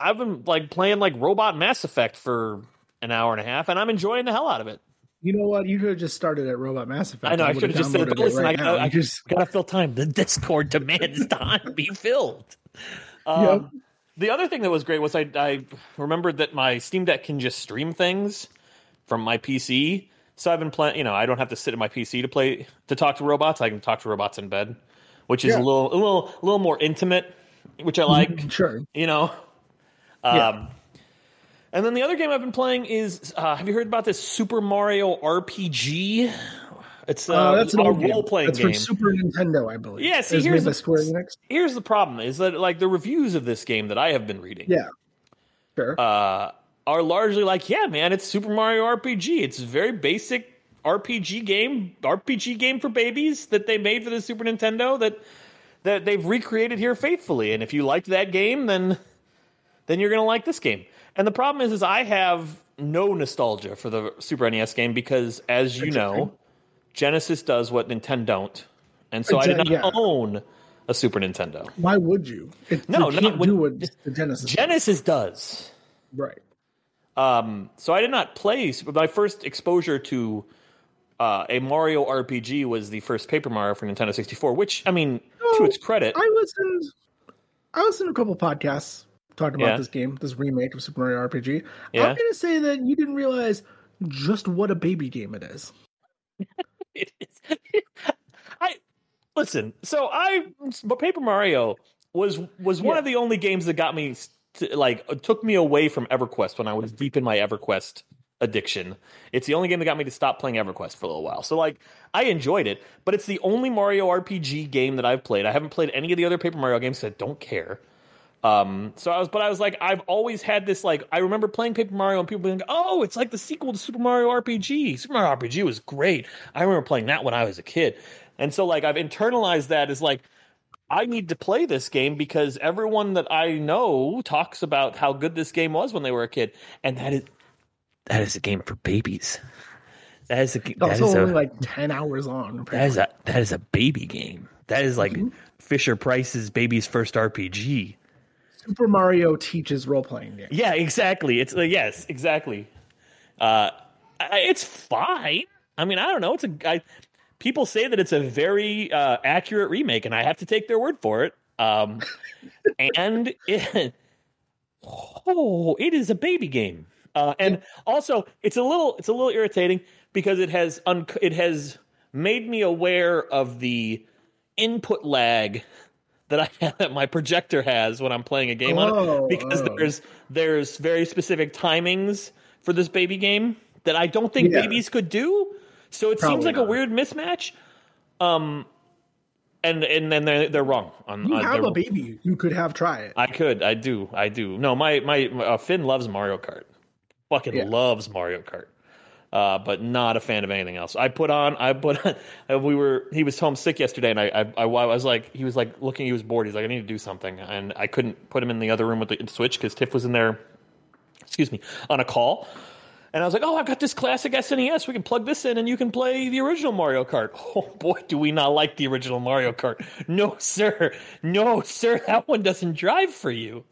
I've been like playing like Robot Mass Effect for an hour and a half, and I'm enjoying the hell out of it. You know what? You could have just started at Robot Mass Effect. I know, I would've should've just said, but listen, right I- now. I- just Gotta fill time. The Discord demands time be filled. Um, Yep. The other thing that was great was I, I remembered that my Steam Deck can just stream things from my PC. So I've been playing. You know, I don't have to sit at my PC to play to talk to robots. I can talk to robots in bed, which is Yeah. a little, a little, a little more intimate, which I like. sure. You know. Um, Yeah. And then the other game I've been playing is uh, Have you heard about this Super Mario RPG? It's uh, Uh, that's a role playing That's game. for Super Nintendo, I believe. Yeah, see, It's here's the-. Here's the problem: is that like the reviews of this game that I have been reading, Yeah, sure. uh, are largely like, yeah, man, it's Super Mario RPG. It's a very basic RPG game, RPG game for babies that they made for the Super Nintendo that that they've recreated here faithfully. And if you liked that game, then then you're gonna like this game. And the problem is, is I have no nostalgia for the Super NES game because, as you know, Genesis does what Nintendo don't, and so I did not yeah. own a Super Nintendo. Why would you? It, No, you not when- do what the Genesis. Genesis does. right. Um, so I did not play. My first exposure to uh, a Mario RPG was the first Paper Mario for Nintendo 64. Which, I mean, to its credit, I listened. I listened to a couple podcasts talking about Yeah. this game, this remake of Super Mario RPG. Yeah. I'm gonna say that you didn't realize just what a baby game it is. it is. I listen. So I, but Paper Mario was was one Yeah. of the only games that got me to, like uh, took me away from EverQuest when I was deep in my EverQuest addiction. It's the only game that got me to stop playing EverQuest for a little while. So like I enjoyed it, but it's the only Mario RPG game that I've played. I haven't played any of the other Paper Mario games. 'cause I don't care. Um, so I was, but I was like, I've always had this like, I remember playing Paper Mario and people being, like, oh, it's like the sequel to Super Mario RPG. Super Mario RPG was great. I remember playing that when I was a kid, and so like I've internalized that as like, I need to play this game because everyone that I know talks about how good this game was when they were a kid, and that is that is a game for babies. That is a It's that also is a only like ten hours long. that is a that is a baby game. That is like Mm-hmm. Fisher Price's baby's first RPG. Super Mario teaches role playing games. Yeah, exactly. It's uh, yes, exactly. Uh, I, it's fine. I mean, I don't know. It's a I, people say that it's a very uh, accurate remake, and I have to take their word for it. Um, and it, oh, it is a baby game. Uh, and also, it's a little it's a little irritating because it has un- it has made me aware of the input lag that I that my projector has when I'm playing a game on Oh, it because oh. there's there's very specific timings for this baby game that I don't think Yeah. babies could do. So it seems Probably like a weird mismatch. Um, and and then they're they're wrong on. You on have a baby. You could have try it. I could, I do, I do. No, my my uh, Finn loves Mario Kart. Fucking Yeah. loves Mario Kart. Uh, but not a fan of anything else. I put on, I put, on, we were, he was homesick yesterday, and I, I, I, I was like, he was like looking, he was bored. He's like, I need to do something, and I couldn't put him in the other room with the Switch because Tiff was in there, excuse me, on a call. And I was like, "Oh, I've got this classic SNES. We can plug this in, and you can play the original Mario Kart." Oh boy, do we not like the original Mario Kart? No, sir, no, sir, that one doesn't drive for you.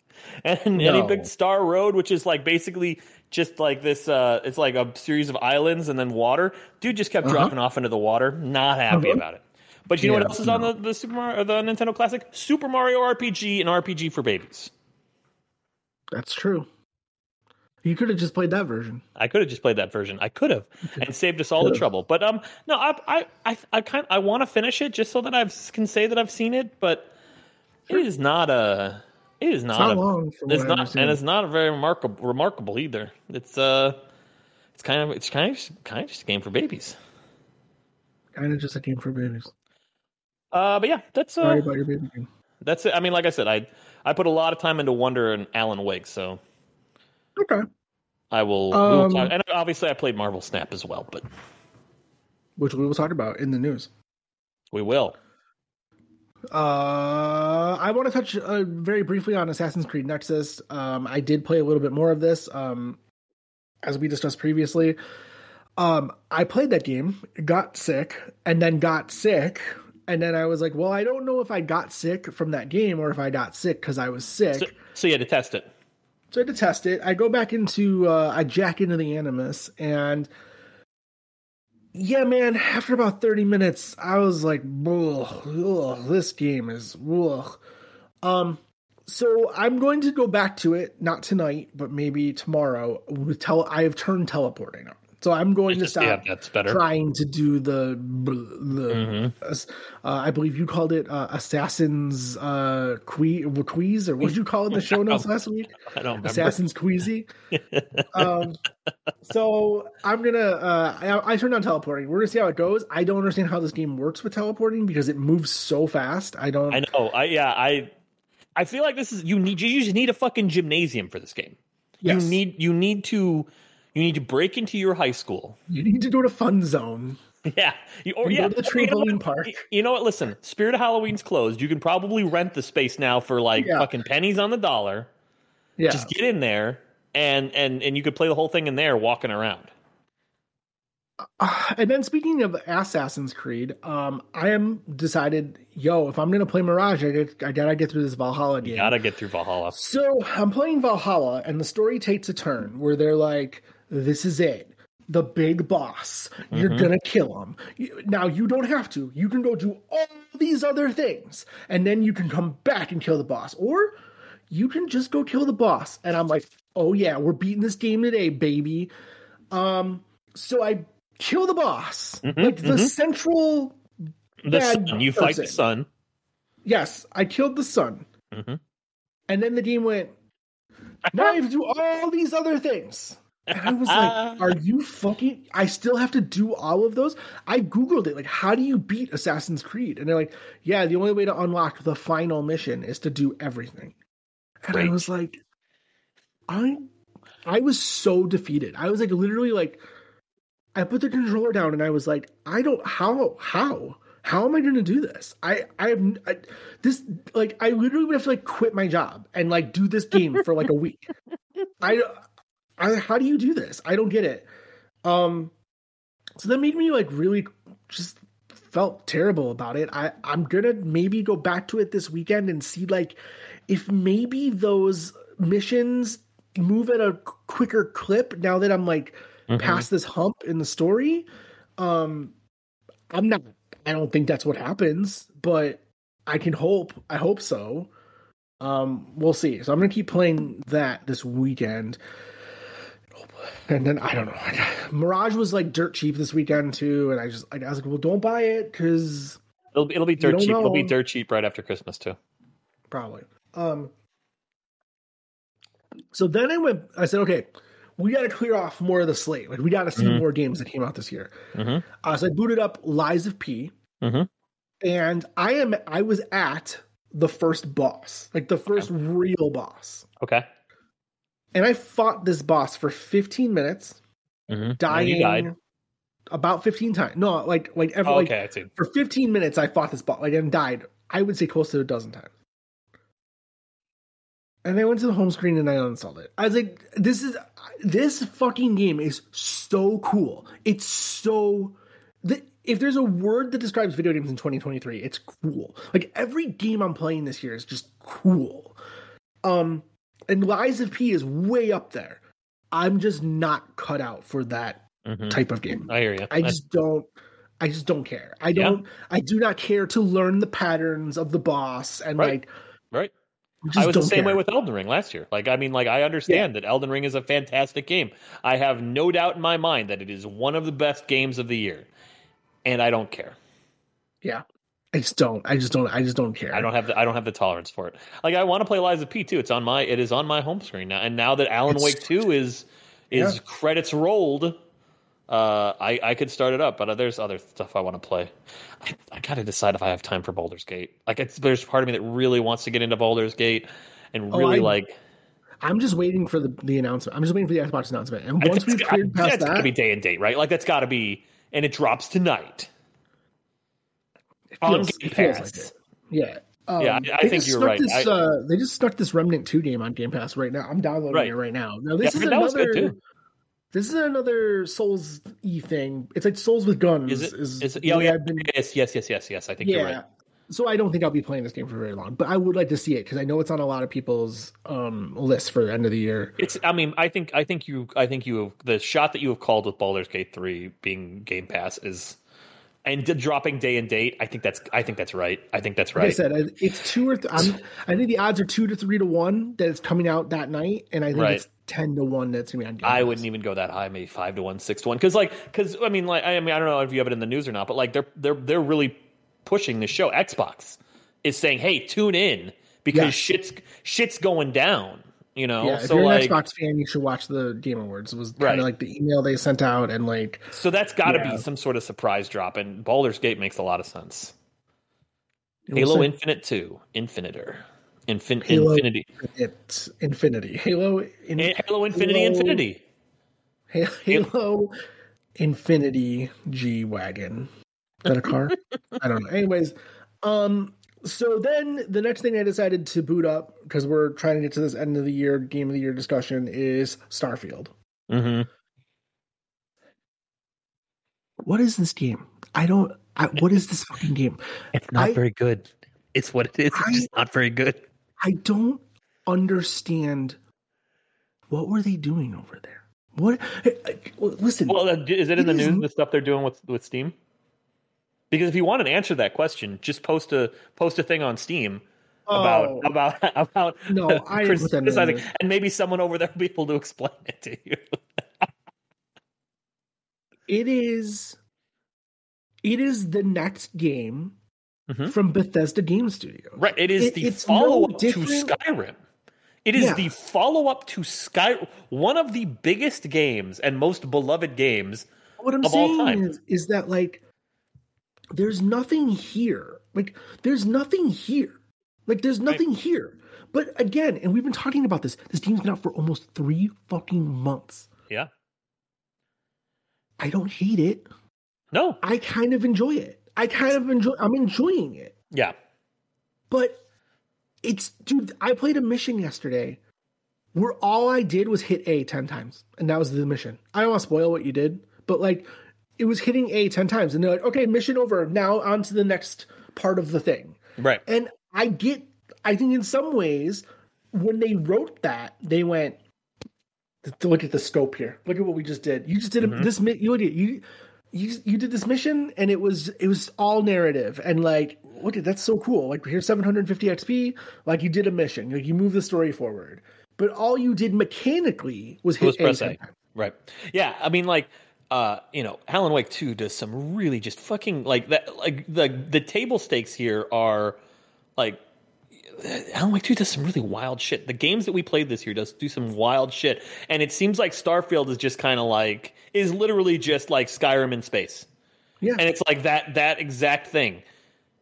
And No. any big Star Road, which is like basically just like this, uh, it's like a series of islands and then water. Dude just kept Uh-huh. dropping off into the water. Not happy Uh-huh. about it. But you know what Yeah, else is on the, the Super Mario, the Nintendo Classic? Super Mario RPG and RPG for babies. That's true. You could have just played that version. I could have just played that version. I could have and saved us all the trouble. But um, no, I I I, I kind I want to finish it just so that I can say that I've seen it. But it is not a. It is not, not a, long It's not, understand. and it's not a very remarkable remarkable either. It's uh, it's kind of it's kind of just, kind of just a game for babies. Kind of just a game for babies. Uh, but yeah, that's Sorry uh, about your baby game. that's it. I mean, like I said, I I put a lot of time into Wonder and Alan Wake, so Okay. I will. will Um, talk, and obviously, I played Marvel Snap as well, but Which we will talk about in the news. we will. Uh, I want to touch uh, very briefly on Assassin's Creed Nexus. Um, I did play a little bit more of this, um, as we discussed previously. Um, I played that game, got sick, and then got sick, and then I was like, "Well, I don't know if I got sick from that game or if I got sick because I was sick." So, so you had to test it. So I had to test it. I go back into uh, I jack into the Animus, and yeah, man. After about thirty minutes, I was like, ugh, "This game is ugh." Um, so I'm going to go back to it, not tonight, but maybe tomorrow. With tel- I have turned teleporting on, so I'm going to stop yeah, that's better. trying to do the. the Mhm. uh, I believe you called it uh, Assassin's uh, que- Queeze, or what did you call it in the show notes last week? I don't remember. Assassin's Queasy. um, so I'm gonna. Uh, I, I turned on teleporting. We're gonna see how it goes. I don't understand how this game works with teleporting because it moves so fast. I don't. I know. I yeah. I I feel like this is you need you just need a fucking gymnasium for this game. Yes. You need you need to you need to break into your high school. You need to go to Fun Zone. Yeah. You, or yeah. go to the you know, park. you know what? Listen, Spirit of Halloween's closed. You can probably rent the space now for like Yeah. fucking pennies on the dollar. Yeah. Just get in there and and and you could play the whole thing in there walking around. Uh, and then speaking of Assassin's Creed, um, I am decided, yo, if I'm gonna play Mirage, I, get, I gotta get through this Valhalla game. You gotta get through Valhalla. So I'm playing Valhalla, and the story takes a turn where they're like, "This is it, the big boss. You're Mhm. gonna kill him. Now you don't have to. You can go do all these other things, and then you can come back and kill the boss, or you can just go kill the boss." And I'm like, "Oh yeah, we're beating this game today, baby." Um, so I kill the boss, Mhm, like the mhm. central. The sun. You fight the sun. Yes, I killed the sun. Mhm. And then the game went, now I have to do all these other things. And I was like, are you fucking. I still have to do all of those? I Googled it. Like, how do you beat Assassin's Creed? And they're like, yeah, the only way to unlock the final mission is to do everything. And I was like, I. I was so defeated. I was like, literally, like, I put the controller down and I was like, I don't. How? How? How am I going to do this? I, I have I, this like I literally would have to like quit my job and like do this game for like a week. I, I how do you do this? I don't get it. Um, so that made me like really just felt terrible about it. I I'm gonna maybe go back to it this weekend and see like if maybe those missions move at a quicker clip now that I'm like Mhm. past this hump in the story. Um, I'm not. I don't think that's what happens, but I can hope. I hope so. Um, we'll see. So I'm gonna keep playing that this weekend. And then I don't know. Mirage was like dirt cheap this weekend too, and I just I was like, well, don't buy it because It'll, it'll be dirt cheap. It'll be dirt cheap right after Christmas too. probably. Um. So then I went. I said, okay, we got to clear off more of the slate. Like we got to see Mhm. more games that came out this year. Mhm. Uh, so I booted up Lies of P, Mhm. and I am. I was at the first boss, like the first real boss, Okay. And I fought this boss for 15 minutes. Mm-hmm. dying died. about 15 times. No, like like every Oh, okay, see. for 15 minutes I fought this boss like and died. I would say close to a dozen times. And I went to the home screen and I uninstalled it. I was like, this is this fucking game is so cool. It's so the, if there's a word that describes video games in 2023, it's cool. Like every game I'm playing this year is just cool. Um and Lies of P is way up there. I'm just not cut out for that Mhm. type of game. I hear you. I just don't I just don't care. I don't I do not care to learn the patterns of the boss and Right. like right. I was the same way with Elden Ring last year. Like, I mean, like I understand that Elden Ring is a fantastic game. I have no doubt in my mind that it is one of the best games of the year, and I don't care. Yeah. I just don't. I just don't I just don't care. I don't have the I don't have the tolerance for it. Like, I want to play Lies of P too. It's on my it is on my home screen now, and now that Alan It's- Wake Two is is Yeah. credits rolled. Uh, I I could start it up, but there's other stuff I want to play. I, I got to decide if I have time for Baldur's Gate. Like, it's, there's part of me that really wants to get into Baldur's Gate, and Oh, really I- like I'm just waiting for the, the announcement. I'm just waiting for the Xbox announcement. And once we've cleared I- past that's got to be day and date, right? Like that's got to be, and it drops tonight it on feels, Game it feels Pass. like it. Yeah. Um, Yeah, I- I think you're right. This, I- uh, they just stuck this Remnant 2 game on Game Pass right now. I'm downloading Right. it right now. Now this I is heard that was another good, too. This is another Souls E thing. It's like Souls with guns. Is it? Is, the yeah, oh, yeah, been- yes, yes, yes, yes, yes. I think yeah. you're right. So I don't think I'll be playing this game for very long, but I would like to see it because I know it's on a lot of people's um lists for the end of the year. It's. I mean, I think. I think you. I think you have the shot that you have called with Baldur's Gate three being Game Pass is, and d- dropping day and date. I think that's. I think that's right. I think that's Like I said, it's two or th- I'm, I think the odds are two to three to one that it's coming out that night, and I think Right. it's ten to one that's gonna be on. I wouldn't even go that high, maybe five to one, six to one, because like, because I mean, like, I mean, I don't know if you have it in the news or not, but like, they're they're they're really pushing the show. Xbox is saying, "Hey, tune in because Yeah. shit's shit's going down." You know, Yeah, if so you're like, an Xbox fan, you should watch the Game Awards. It was kind Right. of like the email they sent out, and like so that's got to Yeah. be some sort of surprise drop, and Baldur's Gate makes a lot of sense. Halo see. Infinite Two, Infiniter, Infin- Halo- Infinity, it's Infinity, Halo, in, Eh, Halo Infinity, Halo- Infinity. Ha- Halo Infinity G wagon. Is that a car? I don't know. Anyways, um, so then the next thing I decided to boot up because we're trying to get to this end of the year game of the year discussion is Starfield. hmm What is this game? I don't. I, what is this fucking game? It's not I- very good. It's what it is. I- just not very good. I don't understand. What were they doing over there? What? Listen. Well, uh, is it in It the is- news the stuff they're doing with with Steam? Because if you want an answer to that question, just post a post a thing on Steam about Oh. about about No, I didn't put that in the criticizing, and maybe someone over there will be able to explain it to you. it is it is the next game Mhm. from Bethesda Game Studio. Right, it is It- the no follow up to different- Skyrim. It is Yeah. the follow up to Sky, one of the biggest games and most beloved games. What I'm of all saying time. is, is that like there's nothing here. Like there's nothing here. Like there's nothing here. But again, and we've been talking about this. This game's been out for almost three fucking months. Yeah, I don't hate it. no, I kind of enjoy it. I kind of enjoy. I'm enjoying it. yeah, But it's dude, I played a mission yesterday where all I did was hit A 10 times. And that was the mission. I don't want to spoil what you did, but like it was hitting A 10 times. And they're like, okay, mission over. Now on to the next part of the thing. right. And I get, I think in some ways, when they wrote that, they went, look at the scope here. Look at what we just did. You just did a, Mhm. this. You at you. You, you did this mission and it was it was all narrative and like look at that's so cool like here's 750 xp like you did a mission like you move the story forward but all you did mechanically was hit Was A press 10 A. Right. Yeah. I mean, like, uh, you know, Alan Wake Two does some really just fucking like that. Like the the table stakes here are like Alan Wake Two does some really wild shit. The games that we played this year does do some wild shit, and it seems like Starfield is just kind of like is literally just like Skyrim in space, yeah and it's like that that exact thing.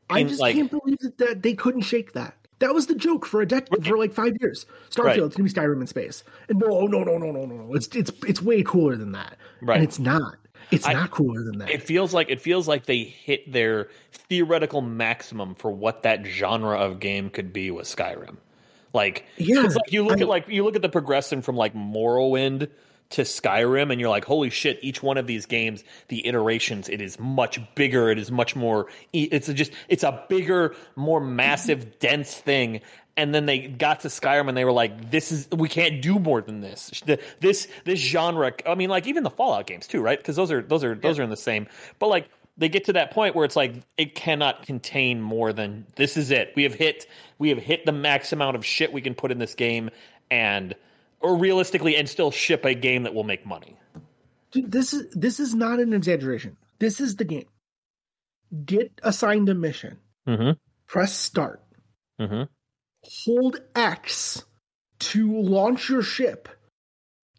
I in, just like- can't believe that, that they couldn't shake that That was the joke for a decade, for like five years. Starfield, Right. it's gonna be Skyrim in space. And no, no, no, no, no, no, no. It's it's it's way cooler than that. Right. And it's not. It's I- not cooler than that. It feels like it feels like they hit their theoretical maximum for what that genre of game could be with Skyrim. Like, Yeah, it's like you look I- at like you look at the progression from like Morrowind to Skyrim, and you're like, holy shit! Each one of these games, the iterations, it is much bigger. It is much more. It's just it's a bigger, more massive, dense thing. And then they got to Skyrim, and they were like, "This is we can't do more than this. This this genre. I mean, like even the Fallout games too, right? Because those are those are those are in the same. But like they get to that point where it's like it cannot contain more than this is it. We have hit we have hit the max amount of shit we can put in this game, and or realistically, and still ship a game that will make money. Dude, this is this is not an exaggeration. This is the game. Get assigned a mission. Mm-hmm. Press start. Mm-hmm. Hold X to launch your ship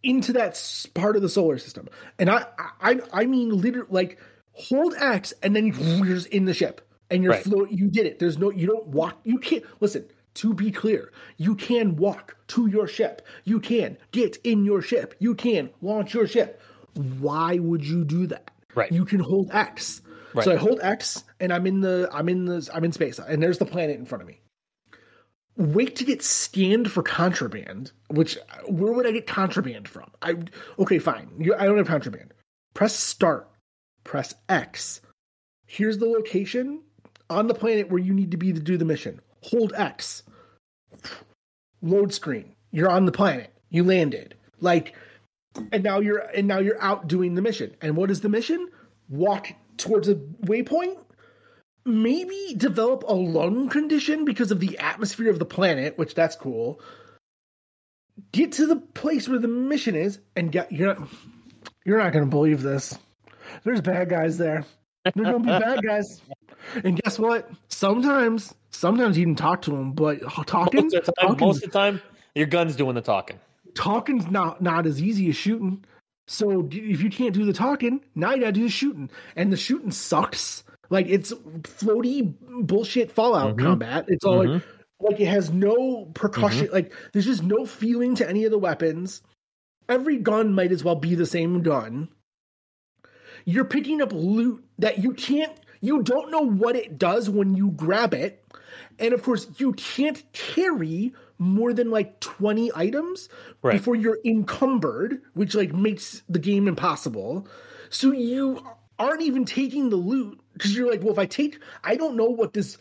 into that part of the solar system. And I I I mean literally like hold X and then you're just in the ship and you're Right. float you did it. There's no you don't walk you can't listen, to be clear, you can walk to your ship. You can get in your ship. You can launch your ship. Why would you do that? Right. You can hold X. Right. So I hold X and I'm in the I'm in the I'm in space and there's the planet in front of me wait to get scanned for contraband. Which where would I get contraband from? I okay, fine. You, I don't have contraband. Press start. Press X. Here's the location on the planet where you need to be to do the mission. Hold X. Load screen. You're on the planet. You landed. Like, and now you're and now you're out doing the mission. And what is the mission? Walk towards a waypoint maybe develop a lung condition because of the atmosphere of the planet, which that's cool. Get to the place where the mission is and get you're not you're not gonna believe this. There's bad guys there. There's gonna be bad guys. And guess what? Sometimes sometimes you can talk to them, but talking Most of the time, most of the time, your gun's doing the talking. talking's not not as easy as shooting. So if you can't do the talking, now you gotta do the shooting, and the shooting sucks. Like it's floaty bullshit Fallout Mhm. combat. It's all like Mhm. like it has no percussion. Like there's just no feeling to any of the weapons. Every gun might as well be the same gun. You're picking up loot that you can't. You don't know what it does when you grab it. And of course, you can't carry more than like 20 items Right. before you're encumbered, which like makes the game impossible. So you aren't even taking the loot because you're like, well, if I take, I don't know what this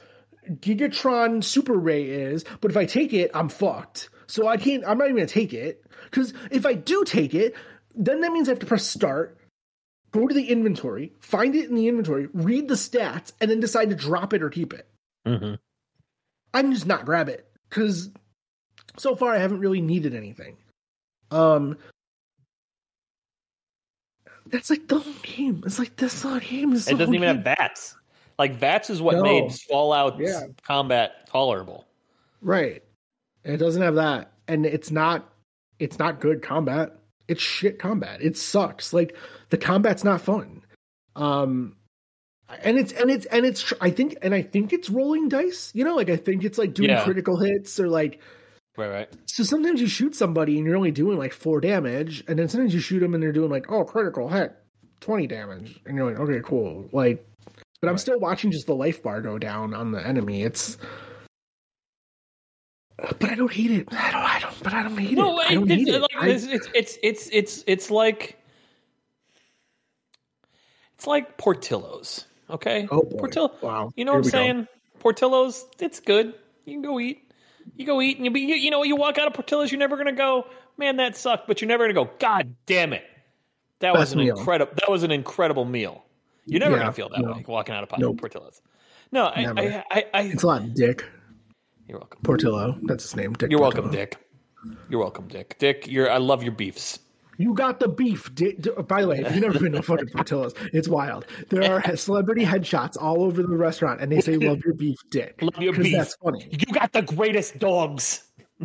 Gigatron Super Ray is, but if I take it, I'm fucked. So I can't, I'm not even gonna take it. Because if I do take it, then that means I have to press start, go to the inventory, find it in the inventory, read the stats, and then decide to drop it or keep it. Mm-hmm. I'm just not grab it because so far I haven't really needed anything. Um, that's like the whole game. It's like this whole game is. It doesn't even have bats. Like bats is what No. made Fallout Yeah. combat tolerable. right. It doesn't have that, and it's not. It's not good combat. It's shit combat. It sucks. Like the combat's not fun. Um, and it's and it's and it's. tr- I think and I think it's rolling dice. You know, like I think it's like doing Yeah. critical hits or like Right, right. So sometimes you shoot somebody and you're only doing like four damage, and then sometimes you shoot them and they're doing like, oh, critical hit, twenty damage, and you're like, okay, cool. Like, but I'm Right. still watching just the life bar go down on the enemy. It's, but I don't hate it. I don't. I don't. But I don't hate No, it. I don't it- hate it. like, I- it's, it's it's it's it's it's like it's like Portillo's. Okay, oh boy! Portillo. wow. You know Here what I'm we go. saying? Portillo's, it's good. You can go eat. You go eat, and you be you, you know you walk out of Portillo's. You're never gonna go, man, that sucked. But you're never gonna go, God damn it, that was an meal. incredible. That was an incredible meal. You're never Yeah, gonna feel that no. way walking out of Nope. Portillo's. No, I, I, I, I, It's a lot, Dick you're welcome. Portillo. That's his name. Dick. You're Portillo. welcome, Dick. You're welcome, Dick. Dick, you're. I love your beefs. You got the beef. By the way, if you've never been to fucking Portillo's, it's wild. There are celebrity headshots all over the restaurant, and they say "Love your beef, Dick." Love your beef. That's funny. You got the greatest dogs.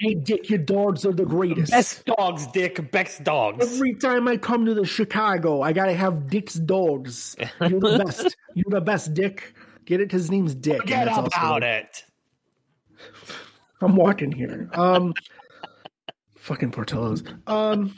Hey, Dick, your dogs are the greatest. Best dogs, Dick. Best dogs. Every time I come to the Chicago, I gotta have Dick's dogs. You're the best. You're the best, Dick. Get it? his name's Dick. Forget that's also- about it. I'm walking here. Um, fucking Portillo's. Um,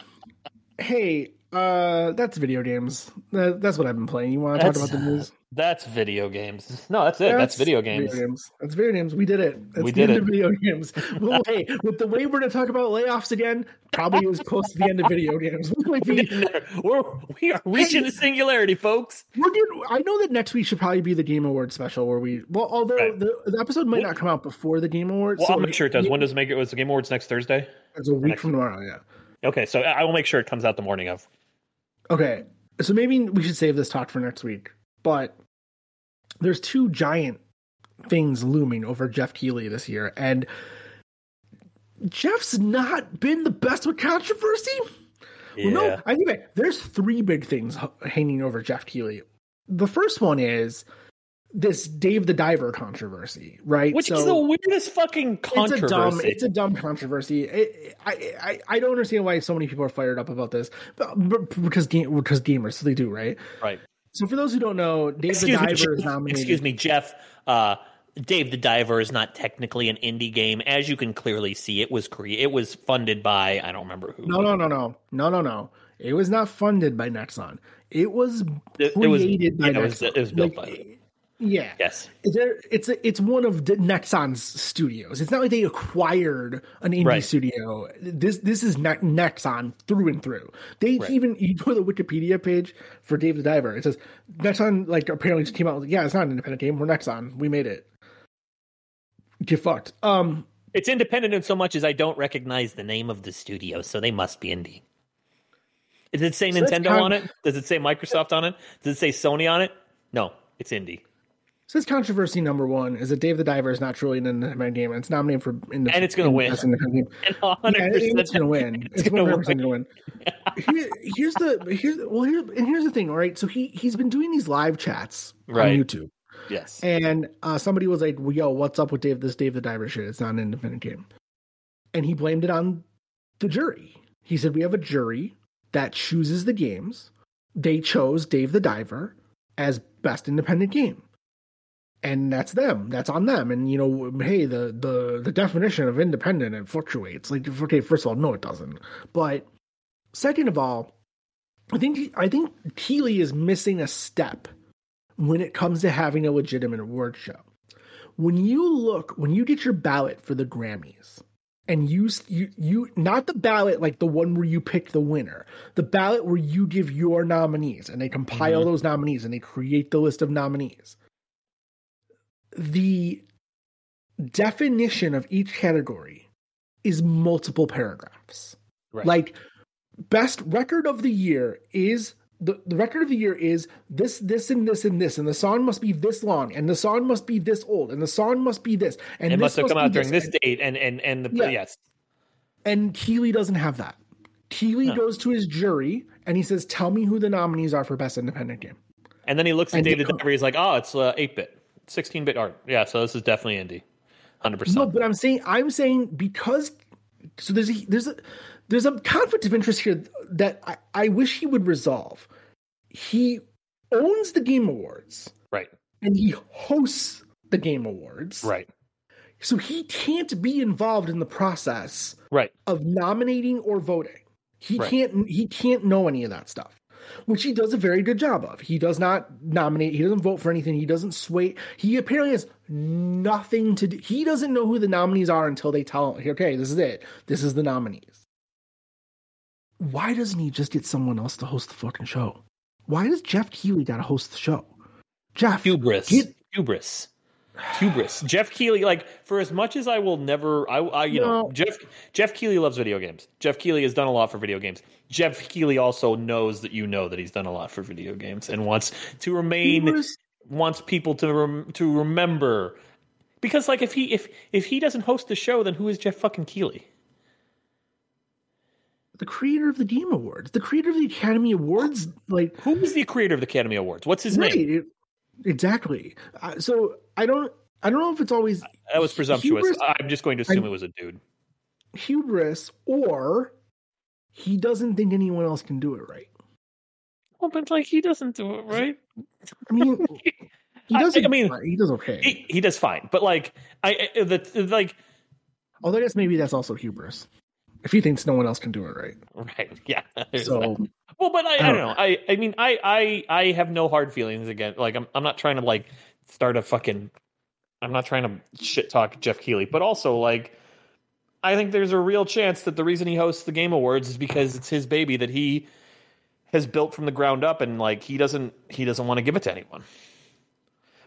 hey, uh, that's video games. That, that's what I've been playing. You want to talk about the news? That's video games. No, that's it. That's, video games. That's video games. We did it. That's We the did end it. of video games. well, hey, with the way we're going to talk about layoffs again, probably was close to the end of video games. We might We're, be. We're we are reaching the singularity, folks. we're getting, I know that next week should probably be the Game Awards special where we, well, although Right. the, the episode might not come out before the Game Awards. Well, so I'll make sure it does. When does it make it? Was the Game Awards next Thursday? It's a week from tomorrow, yeah. Okay, so I I will make sure it comes out the morning of. Okay, so maybe we should save this talk for next week. But there's two giant things looming over Jeff Keighley this year, and Jeff's not been the best with controversy. Well, no, I think that there's three big things hanging over Jeff Keighley. The first one is this Dave the Diver controversy, right? which So- is the weirdest fucking controversy. it's a dumb, it's a dumb controversy. It, I, I, I don't understand why so many people are fired up about this, but, but because game, because gamers, so they do, right? right. So for those who don't know, Dave Excuse the me, Diver is nominated. excuse me, Jeff. Uh, Dave the Diver is not technically an indie game, as you can clearly see. It was cre- it was funded by I don't remember who. No, no, no, no, no, no, no. It was not funded by Nexon. It was It- it was- created by yeah, it was- Nexon. it was built Like, by- Yeah. Yes. There, it's it's one of the Nexon's studios. It's not like they acquired an indie Right. studio. This this is ne- Nexon through and through. They Right. even you go to the Wikipedia page for Dave the Diver. It says Nexon like apparently just came out. Yeah, it's not an independent game. We're Nexon. We made it. Get fucked. Um, It's independent in so much as I don't recognize the name of the studio, so they must be indie. Does it say So Nintendo kind- on it? Does it say Microsoft on it? Does it say Sony on it? No, it's indie. So this controversy number one is that Dave the Diver is not truly an independent game, and it's nominated for indep- And it's gonna win. game. And Yeah, 100% it's gonna win. It's hundred gonna win. Here, here's the here's well here and here's the thing. All right, so he he's been doing these live chats Right. on YouTube, Yes. and uh, somebody was like, well, "Yo, what's up with Dave? This Dave the Diver shit? It's not an independent game," and he blamed it on the jury. He said, "We have a jury that chooses the games. They chose Dave the Diver as best independent game." And that's them. That's on them. And you know, hey, the the the definition of independent it fluctuates. Like, okay, first of all, no, it doesn't. But second of all, I think I think Keighley is missing a step when it comes to having a legitimate award show. When you look, when you get your ballot for the Grammys, and you you you not the ballot like the one where you pick the winner, the ballot where you give your nominees and they compile mm-hmm. those nominees and they create the list of nominees the definition of each category is multiple paragraphs. Right. Like best record of the year is the, the record of the year is this, this, and this, and this, and the song must be this long, and the song must be this old, and the song must be this, and it this must have come out during this, this date, and and and the yeah. yes. And Keighley doesn't have that. Keighley goes to his jury and he says, "Tell me who the nominees are for best independent game." And then he looks at and David Diver. He's like, "Oh, it's uh, eight uh, bit." 16 bit art. Yeah, so this is definitely indie. 100%. No, but I'm saying I'm saying because so there's a, there's a there's a conflict of interest here that I, I wish he would resolve. He owns the game awards. Right. And he hosts the game awards. Right. So he can't be involved in the process right. of nominating or voting. He right. can't he can't know any of that stuff. Which he does a very good job of. He does not nominate, he doesn't vote for anything, he doesn't sway. He apparently has nothing to do. He doesn't know who the nominees are until they tell him, okay, this is it. This is the nominees. Why doesn't he just get someone else to host the fucking show? Why does Jeff Keighley gotta host the show? Jeff, Hubris, get- hubris, hubris. Jeff Keighley, like for as much as I will never, I, I you know, Jeff Jeff Keighley loves video games. Jeff Keighley has done a lot for video games. Jeff Keighley also knows that you know that he's done a lot for video games and wants to remain hubris- wants people to rem- to remember because like if he if if he doesn't host the show then who is Jeff fucking Keighley? the creator of the Game Awards, the creator of the Academy Awards, like Who is the creator of the Academy Awards? What's his right, name? it- exactly. Uh, so I don't, I don't know if it's always That was presumptuous. Hubris- I'm just going to assume I- it was a dude. hubris or he doesn't think anyone else can do it right. Well, but like he doesn't do it right. I mean, he does. I, I mean, he does okay. He, he does fine, but like I the like. Although I guess maybe that's also hubris. If he thinks no one else can do it right, right? Yeah. So well, but I, I, don't know. I I mean I I I have no hard feelings again. Like I'm I'm not trying to like start a fucking. I'm not trying to shit talk Jeff Keighley, but also like. I think there's a real chance that the reason he hosts the Game Awards is because it's his baby that he has built from the ground up and like he doesn't he doesn't want to give it to anyone.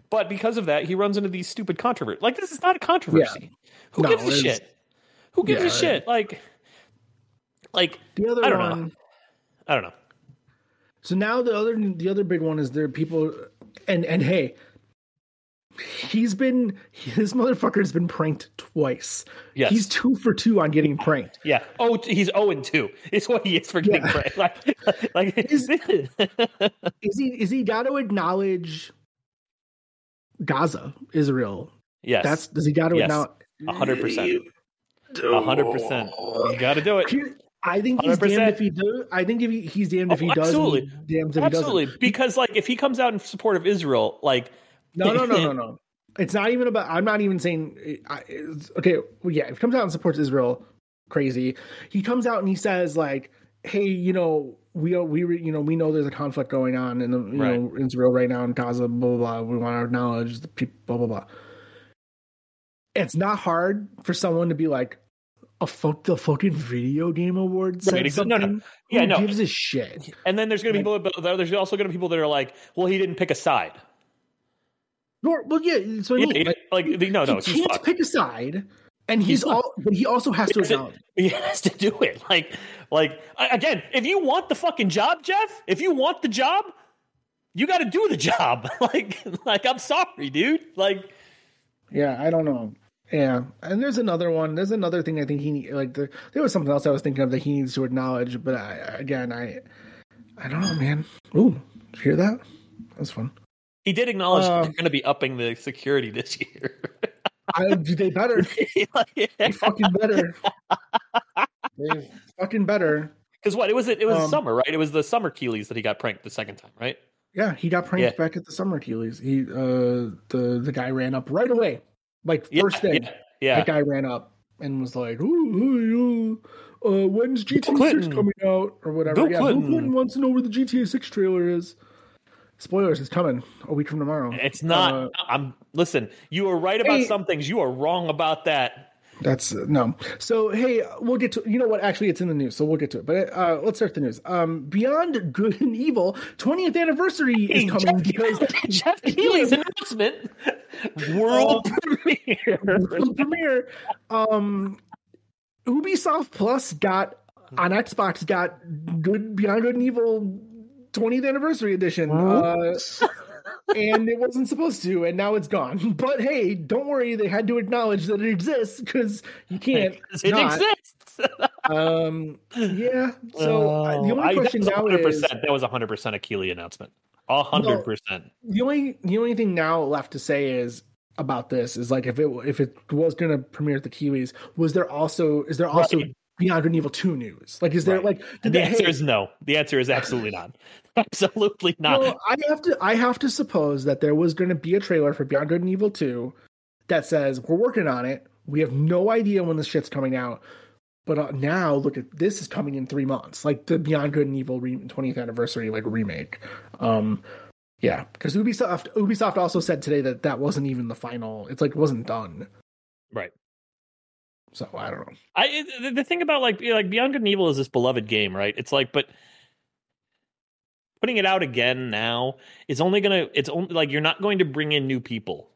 But because of that, he runs into these stupid controversies. Like this is not a controversy. Yeah. Who no, gives a shit? Who gives yeah, a shit? Like like the other I don't one know. I don't know. So now the other the other big one is there people and and hey, he's been this motherfucker has been pranked twice. Yes. He's two for two on getting pranked. Yeah. Oh, he's zero and two. It's what he is for getting yeah. pranked. Like, like is, is he is he got to acknowledge Gaza, Israel? Yes. That's does he got to yes. acknowledge? hundred percent. hundred percent. You got to do it. I think he's 100%. damned if he do. I think if he, he's damned if he oh, does. Absolutely, damned if absolutely. He doesn't. Because like if he comes out in support of Israel, like no, no, no, no, no. It's not even about. I'm not even saying. Okay, well, yeah. If he comes out and supports Israel, crazy. He comes out and he says like, "Hey, you know, we we you know we know there's a conflict going on in the, you right. know Israel right now in Gaza. Blah blah. blah. We want to acknowledge the people. Blah blah blah." It's not hard for someone to be like, a fuck the fucking video game awards right, said no, no, yeah, Who no, gives a shit. And then there's gonna be like, people. There's also gonna be people that are like, well, he didn't pick a side. Nor, well, yeah. So I mean, yeah, like, like, no, no, he can't pick a side, and he's, he's all, but he also has he to has acknowledge. He has to do it. Like, like again, if you want the fucking job, Jeff, if you want the job, you got to do the job. like, like I'm sorry, dude. Like, yeah, I don't know. Yeah, and there's another one. There's another thing I think he like. The, there was something else I was thinking of that he needs to acknowledge, but I, again, I, I don't know, man. Ooh, did you hear that? That's fun. He did acknowledge uh, they're going to be upping the security this year. I, they better. they fucking better. They fucking better. Because what it was, it, it was um, summer, right? It was the summer Keighley's that he got pranked the second time, right? Yeah, he got pranked yeah. back at the summer Keighley's. He, uh, the the guy ran up right away, like first yeah, day. Yeah, yeah, the guy ran up and was like, "Ooh, ooh, uh, when's GTA Six coming out or whatever?" Bill yeah, Clinton. Bill Clinton wants to know where the GTA Six trailer is. Spoilers, it's coming a week from tomorrow. It's not. Uh, I'm listen. You are right about hey, some things. You are wrong about that. That's uh, no. So hey, we'll get to. You know what? Actually, it's in the news, so we'll get to it. But uh, let's start the news. Um, Beyond Good and Evil 20th anniversary hey, is coming Jeff, because Jeff Keighley's announcement, world uh, premiere, world premiere. Um, Ubisoft Plus got on Xbox got Good Beyond Good and Evil 20th anniversary edition. Uh, and it wasn't supposed to, and now it's gone. But hey, don't worry, they had to acknowledge that it exists because you can't. it not. exists. um. Yeah. So uh, the only I, question now 100%, is that was a hundred percent a Keighley announcement. A hundred percent. The only the only thing now left to say is about this is like if it if it was going to premiere at the Kiwis, was there also is there also right. Beyond Good and Evil 2 news? Like, is there right. like the they, answer hey, is no. The answer is absolutely not. absolutely not. Well, I have to I have to suppose that there was going to be a trailer for Beyond Good and Evil 2 that says we're working on it. We have no idea when this shit's coming out. But uh, now look at this is coming in 3 months. Like the Beyond Good and Evil re- 20th anniversary like remake. Um yeah, because Ubisoft Ubisoft also said today that that wasn't even the final. It's like it wasn't done. Right. So I don't know. I the thing about like like Beyond Good and Evil is this beloved game, right? It's like, but putting it out again now is only gonna. It's only like you're not going to bring in new people.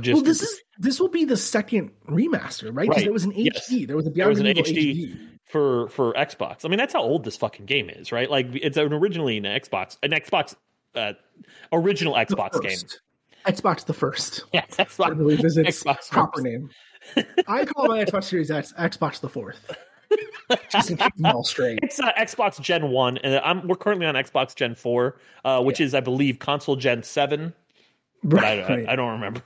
Just well, this is this will be the second remaster, right? Because right. there was an HD. Yes. There was a Beyond was Good and Evil HD, HD for for Xbox. I mean, that's how old this fucking game is, right? Like it's originally an Xbox, an Xbox, uh, original Xbox game. Xbox the first. Yes, Xbox. I believe is its Xbox proper first. name. I call my Xbox Series X Xbox the fourth. Just to keep them all straight. It's uh, Xbox Gen One, and I'm we're currently on Xbox Gen Four, uh, which yeah. is I believe console Gen Seven. Right. I, I, I don't remember.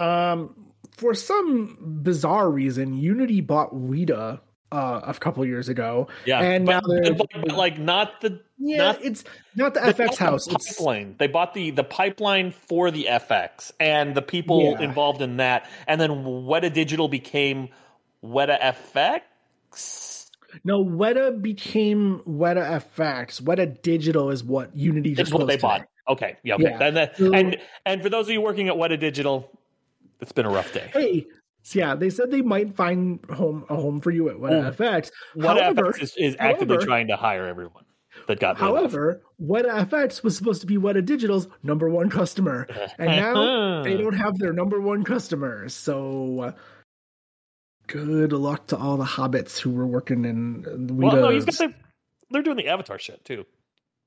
Um, for some bizarre reason, Unity bought Weta uh, a couple years ago. Yeah, and but, now they're but, like not the yeah, not, it's not the FX the house. It's pipeline. They bought the the pipeline for the FX and the people Yeah. involved in that, and then Weta Digital became Weta FX. no Weta became Weta FX. Weta Digital is what Unity just Is what they closed bought. Okay, yeah, okay. Yeah. And, the- So- and and for those of you working at Weta Digital, it's been a rough day. Hey, so yeah, they said they might find home a home for you at Weta Ooh. FX. Weta However, FX is, is actively however- trying to hire everyone that got. However, Weta FX was supposed to be Weta Digital's number one customer, and now they hmm. don't have their number one customer. So, good luck to all the hobbits who were working in Weta. Well, no, he's got the, they're doing the Avatar shit too.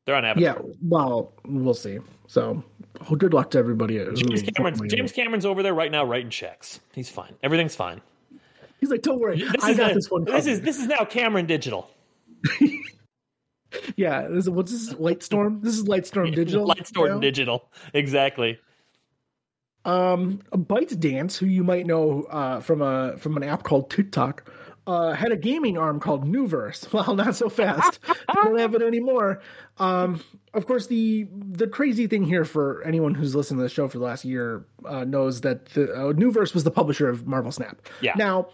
They're on Avatar. yeah, well, we'll see. So, well, good luck to everybody. James Cameron's James Cameron's over there right now writing checks. He's fine. Everything's fine. He's like, don't worry, This I is got this one. This is this is now Cameron Digital. yeah. This is, what's this? Lightstorm. This is Lightstorm Digital. Lightstorm now? Digital. Exactly. Um, ByteDance, who you might know uh, from a from an app called TikTok, uh, had a gaming arm called Nuverse. Well, not so fast. they don't have it anymore. Um, of course, the the crazy thing here for anyone who's listened to the show for the last year uh, knows that the uh, Nuverse was the publisher of Marvel Snap. Yeah. Now,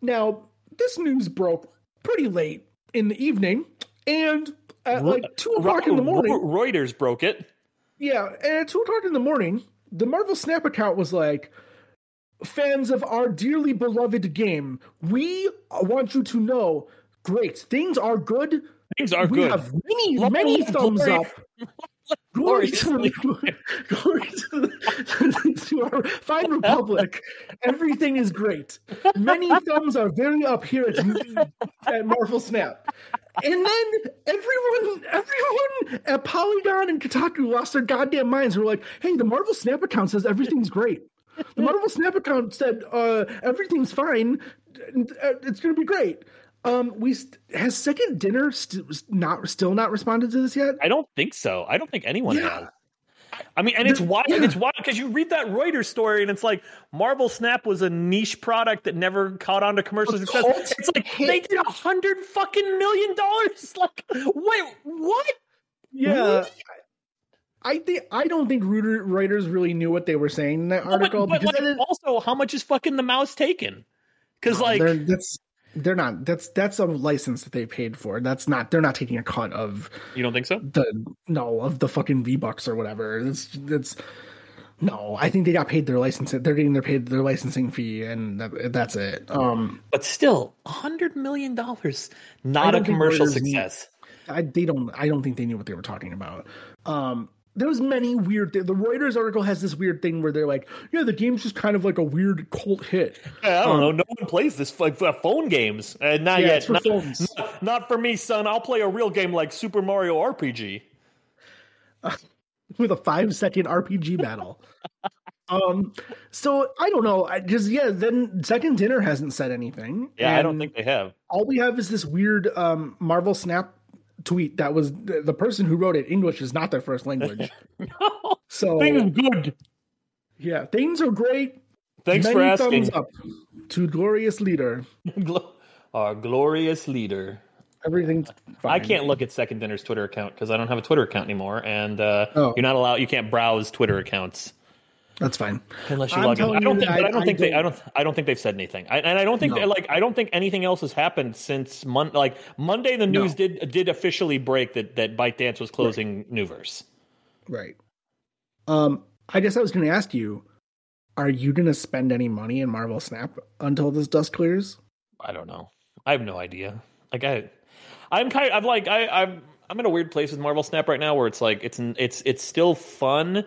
now this news broke pretty late in the evening, and at like two o'clock in the morning. Re- Reuters broke it. Yeah, and at two o'clock in the morning, the Marvel Snap account was like, "Fans of our dearly beloved game, we want you to know, great things are good. Things are we good. have many, many thumbs up. Glory to, the, glory to, the, to our fine republic. Everything is great. Many thumbs are very up here at, at Marvel Snap. And then everyone, everyone at Polygon and Kotaku lost their goddamn minds. Were like, "Hey, the Marvel Snap account says everything's great. The Marvel Snap account said uh, everything's fine. Uh, It's going to be great." Um, we st- has Second Dinner st- not still not responded to this yet? I don't think so. I don't think anyone Yeah. has. I mean, and it's wild. yeah. It's wild because you read that Reuters story, and it's like Marvel Snap was a niche product that never caught on to commercial success. It's like hit. they did a hundred fucking million dollars. Like, wait, what? Yeah. I think I don't think writers really knew what they were saying in that But, article but, because like, also, how much is fucking the mouse taken? Because like, they're, that's they're not that's that's a license that they paid for. That's not they're not taking a cut of you don't think so? the no of the fucking V bucks or whatever. It's it's no. I think they got paid their license. They're getting their paid their licensing fee, and that, that's it. Um, But still, a hundred million dollars, not a commercial Reuters need- success. I they don't. I don't think they knew what they were talking about. Um, there was many weird. Th- the Reuters article has this weird thing where they're like, "Yeah, the game's just kind of like a weird cult hit." Yeah, I don't Um, know. No one plays this like for phone games. Uh, not Yeah, yet. for not, phones. not- not for me, son. I'll play a real game like Super Mario RPG. with a five second RPG battle. um, so I don't know. I just yeah. Then Second Dinner hasn't said anything. Yeah, I don't think they have. all we have is this weird um Marvel Snap tweet that was the, the person who wrote it. English is not their first language, so Things good. yeah, things are great. Thanks Many for asking. thumbs up to glorious leader. Our glorious leader. Everything's fine. I can't look at Second Dinner's Twitter account because I don't have a Twitter account anymore, and uh, Oh. you're not allowed. You can't browse Twitter accounts That's fine. unless you I'm log in. I don't think. I I- don't I think they. I don't- don't. I don't think they've said anything. I, and I don't think No. like. I don't think anything else has happened since Mon- Like Monday, the news No. did did officially break that that ByteDance was closing Nuverse. Right. Um, I guess I was going to ask you: Are you going to spend any money in Marvel Snap until this dust clears? I don't know. I have no idea. Like I, I'm kind. Of, I'm like I, I'm. I'm in a weird place with Marvel Snap right now, where it's like it's it's it's still fun,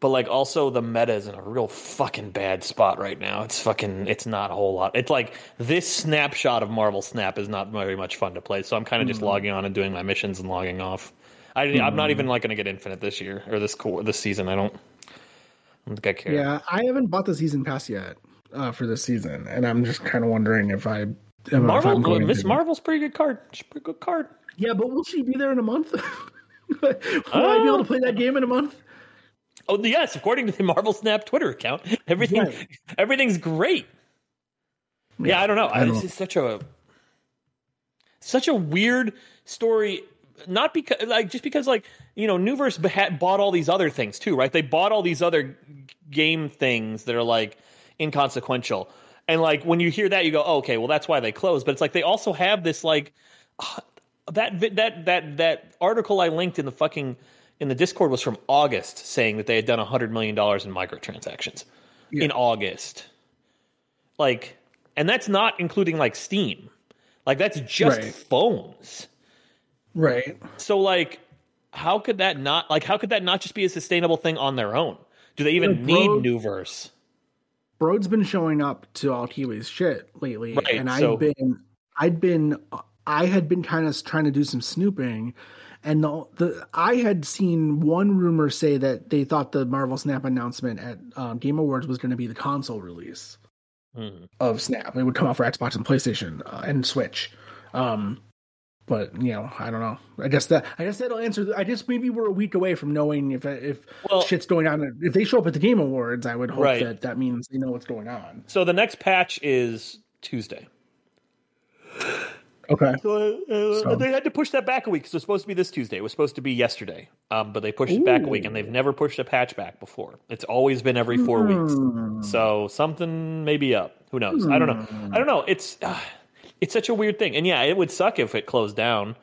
but like also the meta is in a real fucking bad spot right now. It's fucking. It's not a whole lot. It's like this snapshot of Marvel Snap is not very much fun to play. So I'm kind of just hmm. logging on and doing my missions and logging off. I, I'm not hmm. even like going to get Infinite this year or this core this season. I don't. I don't think I care. Yeah, I haven't bought the season pass yet uh, for this season, and I'm just kind of wondering if I. If Marvel, going Miss. Marvel's pretty good card. She's a pretty good card. Yeah, but will she be there in a month? Will I be uh, able to play that game in a month? Oh yes, according to the Marvel Snap Twitter account, everything Right. everything's great. Yeah, I don't know. I This don't- is such a such a weird story. Not because like just because like you know Nuverse beha- bought all these other things too, right? They bought all these other game things that are like inconsequential. And like when you hear that, you go, oh, okay, well that's why they closed. But it's like they also have this like that that that that article I linked in the fucking in the Discord was from August saying that they had done hundred million dollars in microtransactions in August. Like, and that's not including like Steam. Like that's just Right. phones. Right. So like, how could that not like how could that not just be a sustainable thing on their own? Do they even Like, need bro- Nuverse? Broad's been showing up to all Kiwi's shit lately, Right, and I've so- been, I'd been, I had been kind of trying to do some snooping, and the, the I had seen one rumor say that they thought the Marvel Snap announcement at um, Game Awards was going to be the console release Hmm. of Snap. It would come out for Xbox and PlayStation uh, and Switch. Um, but you know, I don't know. I guess that I guess that'll answer. I guess maybe we're a week away from knowing if if Well- shit's going on. If they show up at the Game Awards, I would hope Right. that that means they know what's going on. So the next patch is Tuesday. Okay. So, uh, So- they had to push that back a week because it was supposed to be this Tuesday. It was supposed to be yesterday, um, but they pushed it back a week, and they've never pushed a patch back before. It's always been every four weeks. Hmm. So something may be up. Who knows? I don't know. I don't know. It's uh, it's such a weird thing, and yeah, it would suck if it closed down.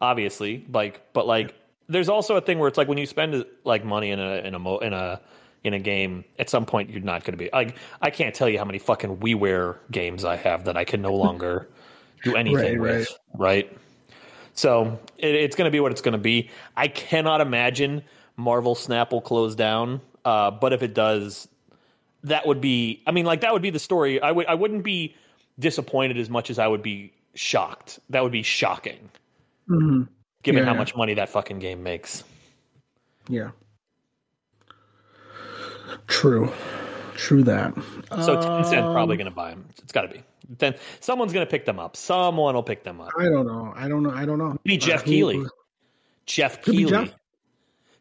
Obviously, like, but like, there's also a thing where it's like when you spend like money in a in a mo- in a in a game, at some point you're not going to be like. I can't tell you how many fucking WiiWare games I have that I can no longer do anything Right, with. Right. So it, it's going to be what it's going to be. I cannot imagine Marvel Snap will close down. Uh, but if it does, that would be. I mean, like that would be the story. I would. I wouldn't be disappointed as much as I would be shocked. That would be shocking, Mhm. given Yeah, how yeah. much money that fucking game makes. Yeah. True. True that. So Tencent Um, probably going to buy them. It's got to be. Then someone's going to pick them up. Someone will pick them up. I don't know. I don't know. I don't know. Maybe Jeff Uh, who-. Jeff be Keighley. Jeff.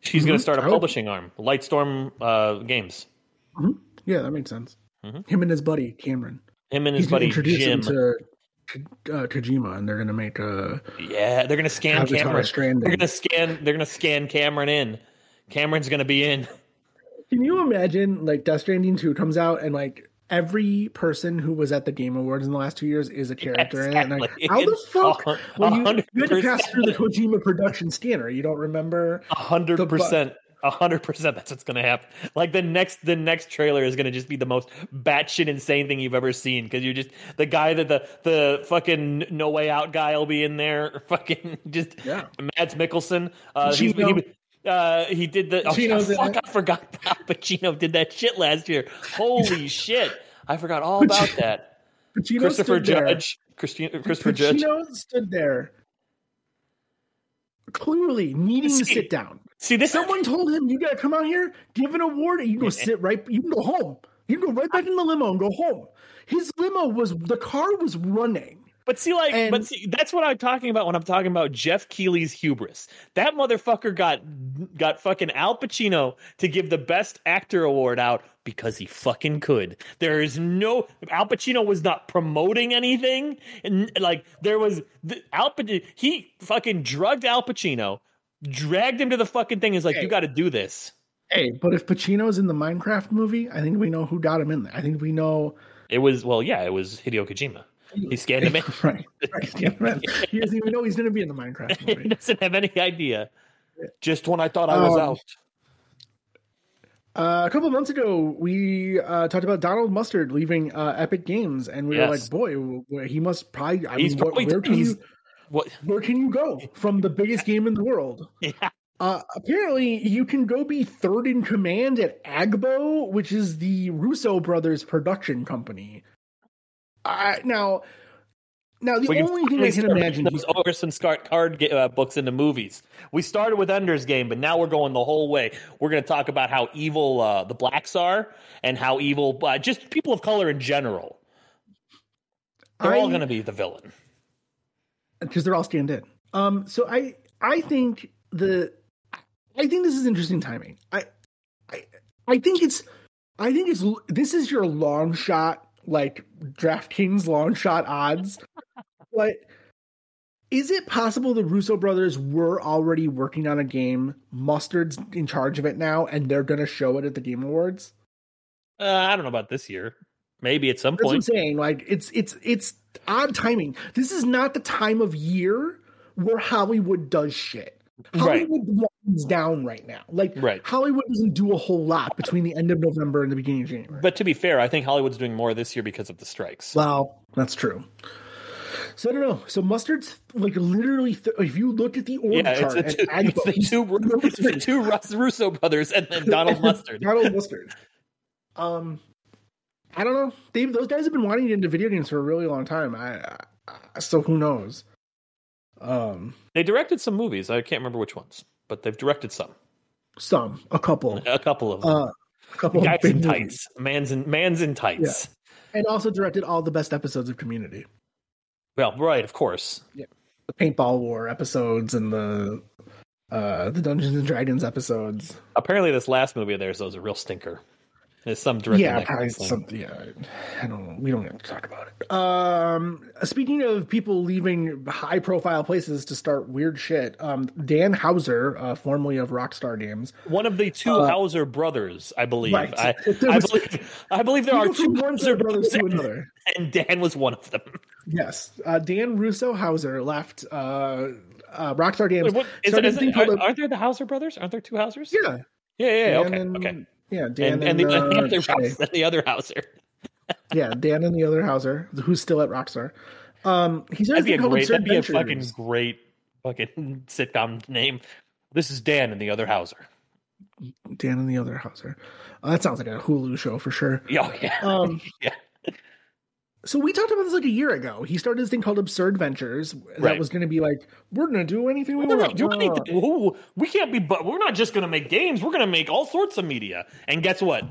She's going Mhm. to start a publishing arm, Lightstorm uh, Games. Yeah, that makes sense. Mhm. Him and his buddy Cameron. Him and his He's buddy introduce Jim. him to uh, Kojima, and they're gonna make a yeah, they're going to scan Cameron. Stranding. They're going to scan. They're going to scan Cameron in. Cameron's going to be in. Can you imagine like Death Stranding 2 comes out and like every person who was at the Game Awards in the last two years is a character in it? And like, how the fuck? Well, you, you had to pass through the Kojima production scanner. You don't remember? A hundred percent. A hundred percent. That's what's gonna happen. Like the next, the next trailer is gonna just be the most batshit insane thing you've ever seen because you're just the guy that the the fucking No Way Out guy will be in there. Fucking just Yeah. Mads Mikkelsen. Uh, he's, he, uh, he did the. Oh, fuck! I forgot Al Pacino did that shit last year. Holy shit! I forgot all about that. Pacino Christopher. Judge. Christi- Christopher Judge. Pacino stood there, clearly needing to sit down. See this. Someone told him, "You gotta come out here, give an award, and you can go sit right. You can go home. You can go right back in the limo and go home." His limo was the car was running. But see, like, And- but see, that's what I'm talking about when I'm talking about Jeff Keighley's hubris. That motherfucker got got fucking Al Pacino to give the Best Actor award out because he fucking could. There is no Al Pacino was not promoting anything, and like there was the, Al Pacino. He fucking drugged Al Pacino, dragged him to the fucking thing. Is like, Hey. you got to do this. Hey, but if Pacino's in the Minecraft movie, I think we know who got him in there. I think we know. It was well, yeah, it was Hideo Kojima. He scared him right. right. Yeah, right. He doesn't even know he's going to be in the Minecraft he doesn't have any idea. Just when I thought I was Um, out. Uh, a couple months ago, we uh, talked about Donald Mustard leaving uh, Epic Games, and we were like, "Boy, he must probably." I He's mean, where, probably where can he's- you What? where can you go from the biggest game in the world? Yeah. Uh, apparently, you can go be third in command at Agbo, which is the Russo brothers production company. Uh, now, now the We only thing I can imagine. those Orson Scott Card uh, books into movies. We started with Ender's Game, but now we're going the whole way. We're going to talk about how evil uh, the blacks are and how evil uh, just people of color in general. They're all going to be the villain. because they're all stand in. Um, so I I think the I think this is interesting timing. I I I think it's I think it's this is your long shot like DraftKings long shot odds. but Is it possible the Russo brothers were already working on a game? Mustard's in charge of it now, and they're going to show it at the Game Awards. Uh, I don't know about this year. Maybe at some That's what I'm point. saying. Like it's it's it's odd timing. This is not the time of year where Hollywood does shit. Right. Hollywood winds down right now. Like Right. Hollywood doesn't do a whole lot between the end of November and the beginning of January. But to be fair, I think Hollywood's doing more this year because of the strikes. Well, that's true. So I don't know. So mustard's like literally. Th- if you look at the org yeah, chart, and two, it's the two, it's the two Russ Russo brothers and then Donald Mustard. Donald Mustard. Um, I don't know. They, those guys have been wanting to get into video games for a really long time. I, I so who knows? Um, They directed some movies. I can't remember which ones, but they've directed some. some, a couple, A couple of them. uh, a couple. Guys in movies. tights. Man's in man's in tights. and also directed all the best episodes of Community, Well, right, of course. the Paintball War episodes, and the uh, the Dungeons and Dragons episodes. Apparently, this last movie of theirs was a real stinker. There's some directing yeah, probably kind of thing. some, yeah. I don't. know. We don't have to talk about it. Um, speaking of people leaving high profile places to start weird shit, um, Dan Houser, uh, formerly of Rockstar Games, One of the two Uh, Houser brothers, I believe. right. I, There I believe. I believe there are two from Houser brothers brothers, to and, another. and Dan was one of them. Yes, uh, Dan Russo Houser left uh, uh, Rockstar Games. What, is it, started is a thing it, are, a- aren't there the Houser brothers? Aren't there two Housers? yeah, yeah, yeah. yeah, Dan okay, and, okay. Yeah, Dan And, and, and, the, uh, the other. Haus- the other Houser. yeah, Dan and the other Houser, who's still at Rockstar. Um, he's That'd be a called great. That'd be a fucking great fucking sitcom name. This is Dan and the other Houser. Dan and the other Houser. Uh, that sounds like a Hulu show for sure. Oh yeah. Um, Yeah. So we talked about this like a year ago. He started this thing called Absurd Ventures that Right. was going to be like, we're going to do anything we We're want. not doing anything. Ooh, we can't be. But we're not just going to make games. We're going to make all sorts of media. And guess what?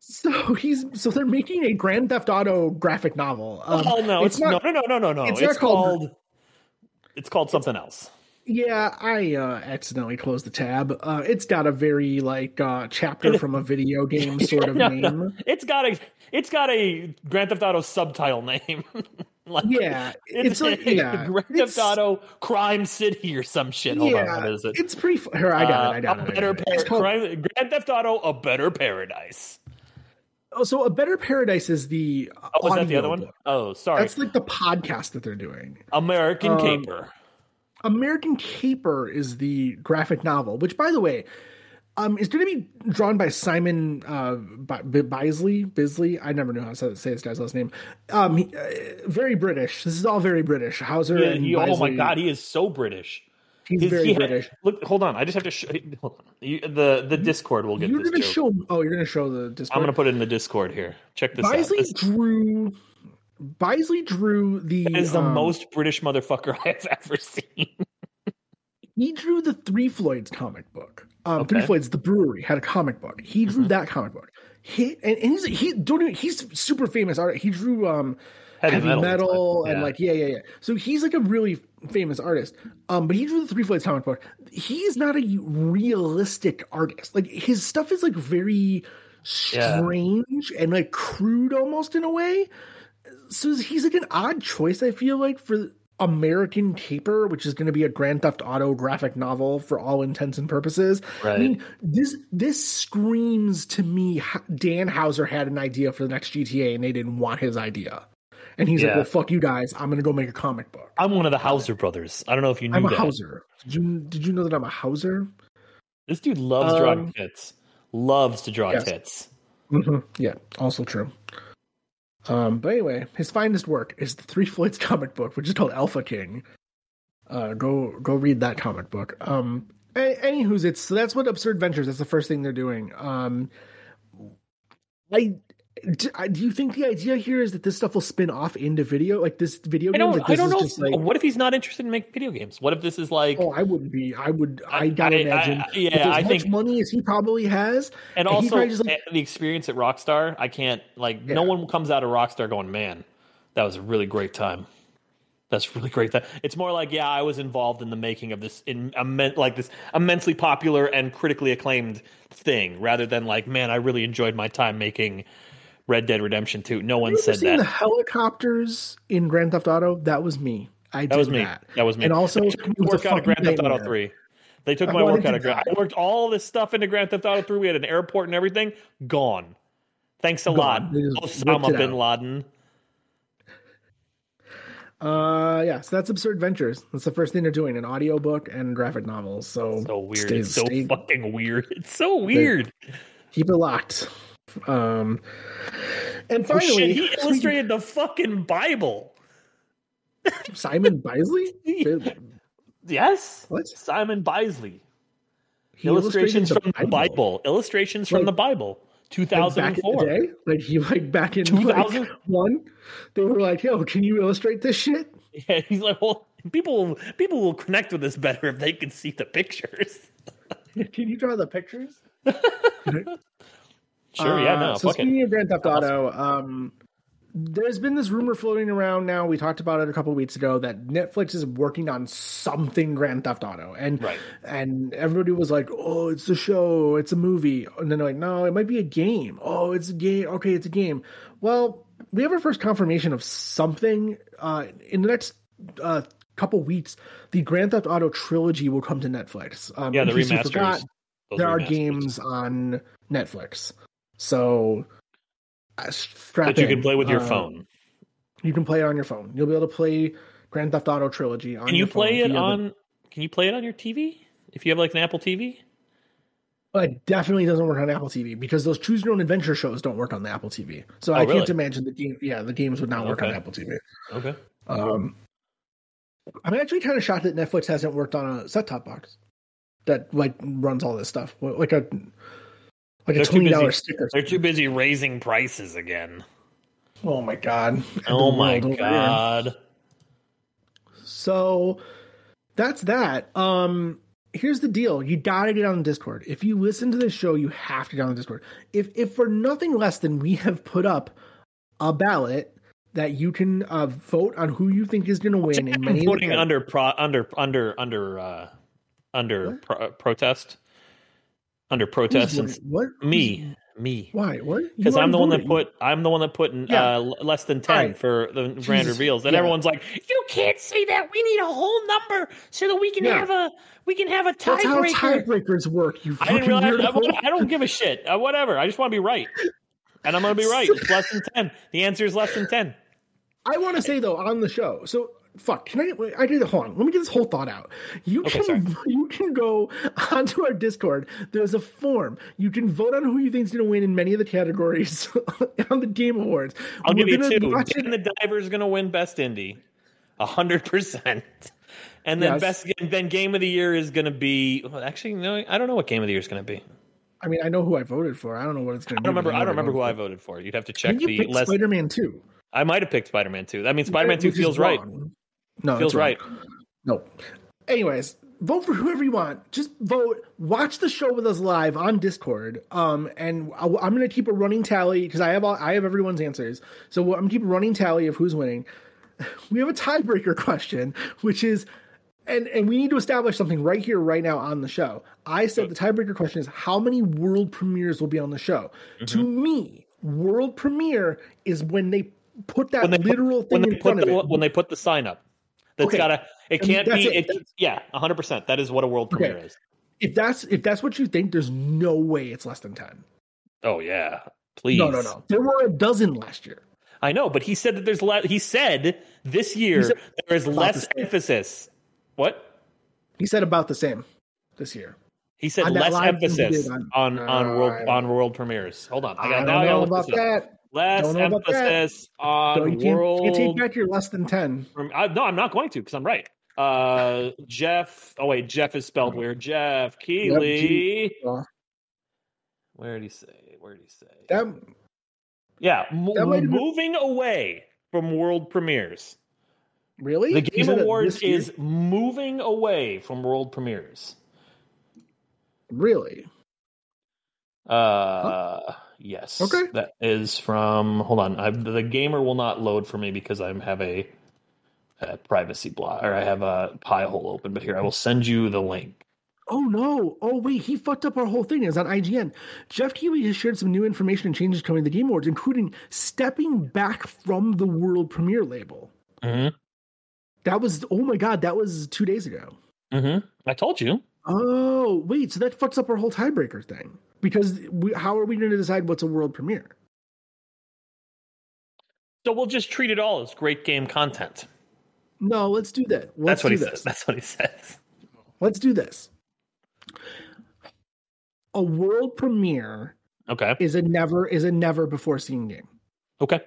So he's so they're making a Grand Theft Auto graphic novel. Um, oh no! It's, not. no, no, no, no, no, no. it's It's, called- called. It's called something else. Yeah, I uh, accidentally closed the tab. Uh, it's got a very like uh, chapter from a video game sort of No, name. no. It's got a. It's got a Grand Theft Auto subtitle name. like, Yeah, it's like yeah, Grand it's- Theft Auto Crime City or some shit. Hold on, yeah, what is it? it's pretty. Here, I got it. I got Uh, it. better it. It's called- Crime- Grand Theft Auto: A Better Paradise. oh, so a better paradise is the. Oh, was that the other one? audiobook. Oh, sorry. That's like the podcast that they're doing. American um, Caper. American Caper is the graphic novel, which, by the way, um, is going to be drawn by Simon uh, Bi- Bi- Bisley. Bisley, I never knew how to say this guy's last name. Um, he, uh, very British. This is all very British. Houser Yeah, and he- oh my god, he is so British. he's very he had- British. look, hold on. I just have to show hold on. You, the the Discord will get You're to joke. show. Oh, you're going to show the Discord. I'm going to put it in the Discord here. Check this Bisley out. This drew. Bisley drew the. is the um, most British motherfucker I've ever seen. He drew the Three Floyds comic book. Um, Three Floyds, the brewery, had a comic book. He drew that comic book. He and, and he's he don't even, he's super famous artist. He drew um heavy, metal, and Yeah. like yeah yeah yeah. So he's like a really famous artist. Um, but he drew the Three Floyds comic book. He's not a realistic artist. Like his stuff is like very Yeah. strange and like crude almost in a way. So he's like an odd choice. I feel like for American Caper, which is going to be a Grand Theft Auto graphic novel for all intents and purposes. I mean, this this screams to me. Dan Houser had an idea for the next GTA, and they didn't want his idea. And he's like, "Well, fuck you guys. I'm going to go make a comic book. I'm one of the Houser brothers. I don't know if you knew I'm a that. Houser. Did you did you know that I'm a Houser? This dude loves drawing Um, tits. Loves to draw yes. tits. hmm Yeah, also true. Um, but anyway, his finest work is the Three Floyds comic book, which is called Alpha King. Uh, go go read that comic book. Um, anywho's it's so that's what Absurd Ventures. That's the first thing they're doing. Um, I do, you think the idea here is that this stuff will spin off into video, like this video I game? don't. Like I don't is know. Like, what if he's not interested in making video games? What if this is like? oh, I wouldn't be. I would. I, I- gotta I- imagine. I- yeah, as I much think- money as he probably has, and and also like- eh, the experience at Rockstar. I can't like. No one comes out of Rockstar going, "Man, that was a really great time." That's really great. That It's more like, yeah, I was involved in the making of this in immen- like this immensely popular and critically acclaimed thing, rather than like, man, I really enjoyed my time making Red Dead Redemption 2. No one said that. the helicopters in Grand Theft Auto? That was me. I did That was me. that. That was me. And also, They took it was work out of Grand Theft Auto 3. They took I my work out of Grand. I worked all this stuff into Grand Theft Auto 3. We had an airport and everything. Gone. Thanks a Gone. lot, Osama bin out. Laden. Uh, yeah. So that's Absurd Ventures. That's the first thing they're doing: an audiobook and graphic novels. So, So weird. stay- it's so stay- fucking weird. It's so weird. keep it locked. Um, and Oh, finally, shit, he illustrated the fucking Bible. Simon Bisley. Yes. What? Simon Bisley. He Illustrations illustrated from the Bible. Illustrations from the Bible. Like back in 2004. the day, like he like back in 2001, like they were like, "Yo, can you illustrate this shit?" Yeah, he's like, well, people people will connect with this better if they can see the pictures. Can you draw the pictures? Sure, yeah, Uh, so fuck it. speaking of Grand Theft Auto, um, there's been this rumor floating around now. We talked about it a couple weeks ago that Netflix is working on something Grand Theft Auto, and Right. and everybody was like, "Oh, it's a show, it's a movie," and then they're like, "No, it might be a game." Oh, it's a game. Okay, it's a game. Well, we have our first confirmation of something uh, in the next uh, couple weeks. The Grand Theft Auto trilogy will come to Netflix. Um, Yeah, the remasters. forgot, there are games on Netflix. So uh, strap that you in. can play with your Uh, phone. You can play it on your phone. You'll be able to play Grand Theft Auto trilogy on Can you play it via the- on? Can you play it on your TV if you have like an Apple TV? Well, it definitely doesn't work on Apple TV because those choose your own adventure shows don't work on the Apple TV. So Oh, I can't imagine the game. Yeah, the games would not work on Apple TV. Okay. Um, I'm actually kind of shocked that Netflix hasn't worked on a set top box that like runs all this stuff, like a like They're too twenty dollar busy. sticker. They're too busy raising prices again. Oh my god! Oh my world over here. god. So that's that. Um here's the deal. You gotta get on the Discord. If you listen to this show, you have to get on the Discord. If if for nothing less than we have put up a ballot that you can uh, vote on who you think is gonna win in many Voting under pro, under under under uh under pro, protest. Under protest and what? me. Me. Why? What? Because I'm the one that put I'm the one that put in, Yeah. uh, less than ten Alright. for the grand Jesus, reveals, and yeah. everyone's like, "You can't say that. We need a whole number so that we can Yeah. have a we can have a That's how tiebreaker." tiebreakers work. You I didn't realize. I, I don't give a shit. Uh, whatever. I just want to be right, and I'm going to be right. It's less than ten. The answer is less than ten. I want to say though on the show. So fuck. Can I? I did. Hold on. Let me get this whole thought out. You Okay, can you can go onto our Discord. There's a form. You can vote on who you think's going to win in many of the categories on the Game Awards. I'll give We're you two. Dan the Diver is going to win Best Indie, hundred percent. And then Yes. best then Game of the Year is going to be. Well, actually, no, I don't know what Game of the Year is going to be. I mean, I know who I voted for. I don't know what it's going to be. don't remember. I don't remember who I voted for. You'd have to check I the less. Spider-Man Two. I might have picked Spider Man Two. I mean, Spider Man Two feels right. No, Feels right. No. Anyways, vote for whoever you want. Just vote. Watch the show with us live on Discord. Um, and I, am going to keep a running tally because I have all, I have everyone's answers. So I'm going to keep a running tally of who's winning. We have a tiebreaker question, which is, and and we need to establish something right here, right now on the show. I said the tiebreaker question is how many world premieres will be on the show. Mm-hmm. To me, world premiere is when they put that When they put- literal thing when they in put front the of it. when they put the sign up. That's Okay. gotta. It can't that's be. it. It, yeah, hundred percent. That is what a world Okay. premiere is. if that's if that's what you think, there's no way it's less than ten. Oh yeah, please. No, no, no. There were a dozen last year. I know, but he said that there's le- he said this year said there is less the emphasis. What? He said about the same this year. He said On less live thing he emphasis did on- on on, Uh, world on world premieres. Hold on, I I, got don't now. Know gotta about look this up. that. Less Don't know about that. emphasis on So you can't, world. you can't take back your less than ten. Rem- I, no, I'm not going to because I'm right. Uh, Jeff. Oh wait, Jeff is spelled weird. Jeff Keighley. G- uh, Where did he say? Where did he say? That yeah, that might have been- moving away from world premieres. really The Game that Awards is moving away from world premieres. really Uh, yes. Okay. That is from. Hold on. I, the gamer will not load for me because I have a, a privacy block or I have a Pi-hole open. But here, I will send you the link. Oh no! Oh wait, he fucked up our whole thing. It's on IGN. Jeff Keighley has shared some new information and changes coming to the Game Awards, including stepping back from the world premiere label. Mhm. That was oh my god, that was two days ago. Mm-hmm. I told you. Oh wait, so that fucks up our whole tiebreaker thing because we, how are we going to decide what's a world premiere? So we'll just treat it all as great game content. No, let's do that. Let's That's what do he this. says. That's what he says. Let's do this. A world premiere Okay. is a never is a never before seen game. Okay.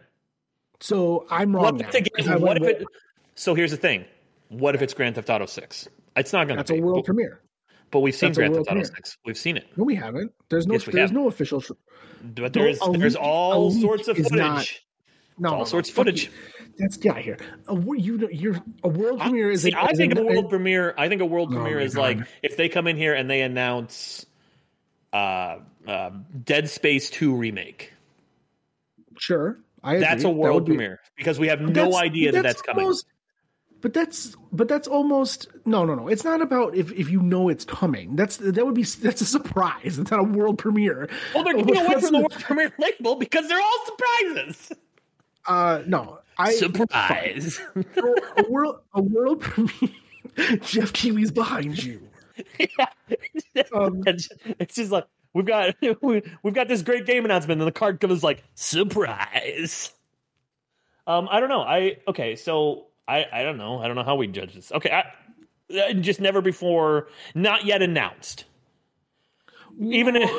So I'm wrong. What now, if, the because game, what if it? So here's the thing. What if it's Grand Theft Auto Six? It's not going to That's be. a world premiere. But we've seen that's Grand Theft Auto. Six. We've seen it. No, we haven't. There's no Yes, there's have. no official. Tr- But there's there's all sorts of footage. not- no, all no, sorts of footage. That's get out here. A, you you're a world premiere is. See, a, I think a, a world premiere. I think a world Oh premiere is God. like if they come in here and they announce uh, uh, Dead Space Two remake. Sure, I. That's agree. a world would be- premiere because we have no idea that that's coming. almost- but that's but that's almost no no no. It's not about if if you know it's coming. That's that would be that's a surprise. It's not a world premiere. well, they're getting away from the world premiere label because they're all surprises. Uh, no, I Surprise! a world a world premiere. Jeff Kiwi's behind you. yeah. Um, it's, it's just like we've got we, we've got this great game announcement, and the card comes like surprise. Um, I don't know. I okay, so I I don't know. I don't know how we judge this. Okay, I, uh, just never before, not yet announced, even if,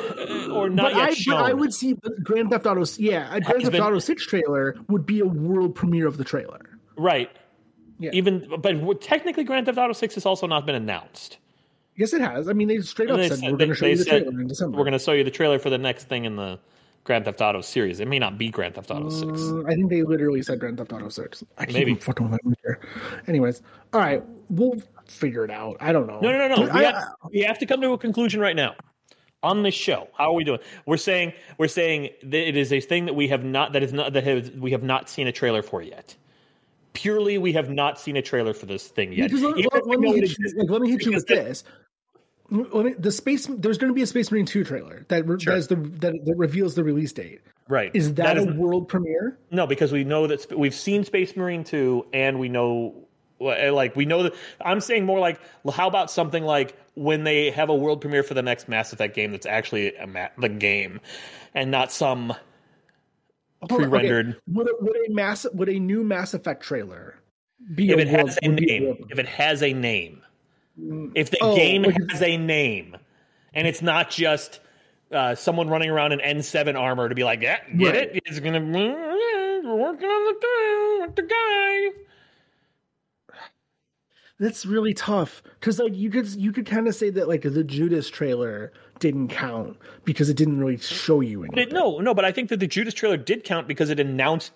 or not but yet I, shown. but I would see Grand Theft Auto. Yeah, a Grand Theft been- Auto Six trailer would be a world premiere of the trailer. right. Yeah. Even but technically, Grand Theft Auto Six has also not been announced. Yes, it has. I mean, they straight up They said, said- we're going to show you the trailer in December. We're going to show you the trailer for the next thing in the Grand Theft Auto series. It may not be Grand Theft Auto Six. Uh, I think they literally said Grand Theft Auto Six. I can't Maybe. even fucking here. Anyways, all right, we'll figure it out. I don't know. No, no, no, no. I- We have, we have to come to a conclusion right now on this show. How are we doing? We're saying we're saying that it is a thing that we have not that is not that has, we have not seen a trailer for yet. Purely, we have not seen a trailer for this thing yet. Because let, let- let me you, like, let me hit you with this. Let me, the space there's going to be a Space Marine Two trailer that re- Sure. that, is the, that that reveals the release date. right? Is that a world premiere? no? Because we know that sp- we've seen Space Marine two, and we know eh, like we know that. I'm saying more like how about something like when they have a world premiere for the next Mass Effect game that's actually a ma- the game, and not some on, okay. pre-rendered. Would a, would a mass would a new Mass Effect trailer be if a it world, has a name, world- if it has a name, if the Oh, game like- has a name, and it's not just uh, someone running around in N7 armor to be like, yeah, get Right. it? It's gonna we're working on the thing with the guy. That's really tough because like you could you could kind of say that like the Judas trailer didn't count because it didn't really show you anything. It- no, no, but I think that the Judas trailer did count because it announced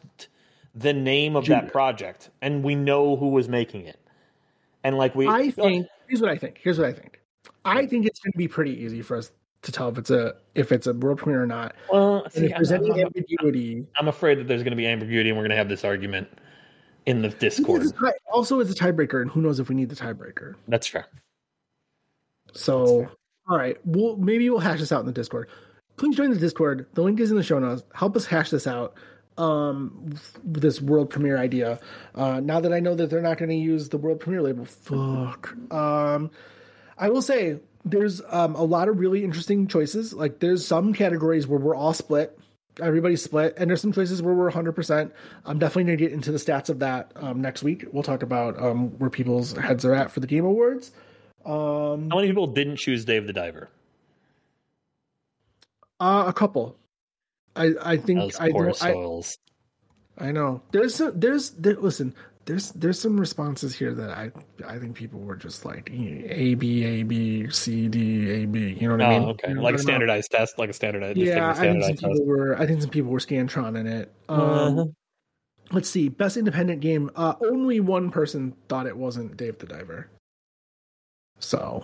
the name of that project, and we know who was making it. And like we, I think here's what I think. Here's what I think. I think it's going to be pretty easy for us to tell if it's a if it's a world premiere or not. well, see, if there's I'm, any I'm- ambiguity, I'm afraid that there's going to be ambiguity, and we're going to have this argument in the Discord. It's tie- also it's a tiebreaker, and who knows if we need the tiebreaker. That's fair. So, all right, we'll maybe we'll hash this out in the Discord. Please join the Discord. The link is in the show notes. Help us hash this out. Um, this world premiere idea. Uh, now that I know that they're not going to use the world premiere label, fuck. Um, I will say there's um a lot of really interesting choices. Like there's some categories where we're all split. Everybody's split, and there's some choices where we're 100%. I'm definitely going to get into the stats of that um, next week. We'll talk about um, where people's heads are at for the Game Awards. Um, How many people didn't choose Dave the Diver? Uh, a couple. I I think Those I poor I. I know. There's some, there's there, listen. There's there's some responses here that I I think people were just like A B A B C D A B. You know what Oh, I mean? okay. You know, Like I a don't know. standardized test, like a standardized. Yeah, a I think some test. people were. I think some people were Scantron in it. Um, Uh-huh. Let's see. Best independent game. Uh, only one person thought it wasn't Dave the Diver. So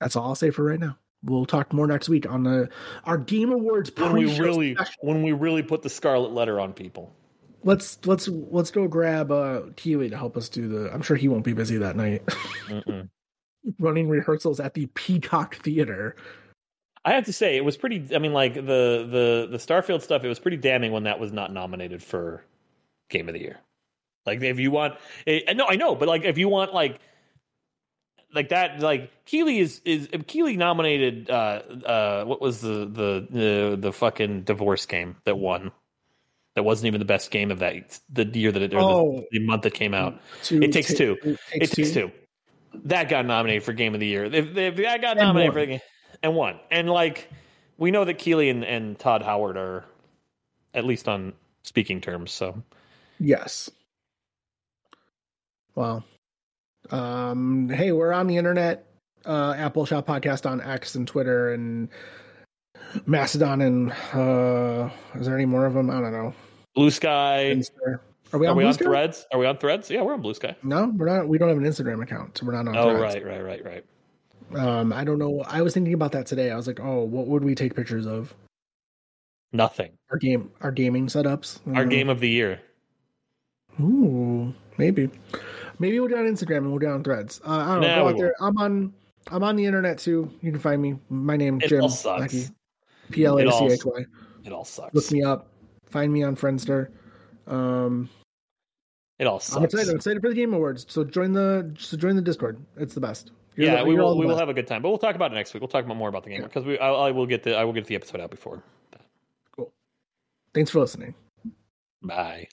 that's all I'll say for right now. We'll talk more next week on the our Game Awards when we really special. when we really put the scarlet letter on people. Let's let's let's go grab uh Keighley to help us do the. I'm sure he won't be busy that night. Running rehearsals at the Peacock Theater. I have to say, it was pretty. I mean, like the the the Starfield stuff. It was pretty damning when that was not nominated for Game of the Year. Like if you want, eh, no, I know, but like if you want like like that, like Keighley is is Keighley nominated. uh uh What was the the the the fucking divorce game that won? That wasn't even the best game of that the year that it or Oh. the, the month that came out. Two- It Takes ta- Two. It It takes two. That got nominated for game of the year. If, if that got nominated for the game and won, and like we know that Keighley and, and Todd Howard are at least on speaking terms. So Yes. Well, um, hey, we're on the internet. Uh, Apple Shop Podcast on X and Twitter and Mastodon and uh, is there any more of them? I don't know. Blue Sky. Insta. Are we Are on, we Blue on? Threads? Are we on Threads? Yeah, we're on Blue Sky. No, we're not. We don't have an Instagram account, so we're not on. Oh, Threads. right, right, right, right. Um, I don't know. I was thinking about that today. I was like, oh, what would we take pictures of? Nothing. Our game, our gaming setups. Our know. game of the year. Ooh, maybe, maybe we'll do it on Instagram and we'll do it on Threads. Uh, I don't know. Go out there. I'm on. I'm on the internet too. You can find me. My name Jim. It Jim all sucks. Plachy. P L A C H Y. It all sucks. Look me up. Find me on Friendster. Um, It all sucks. I'm excited. I'm excited for the Game Awards. So join the so join the Discord. It's the best. You're yeah, the- we will. We will have a good time, but we'll talk about it next week. We'll talk about more about the game because we. I, I will get the. I will get the episode out before. Cool. Thanks for listening. Bye.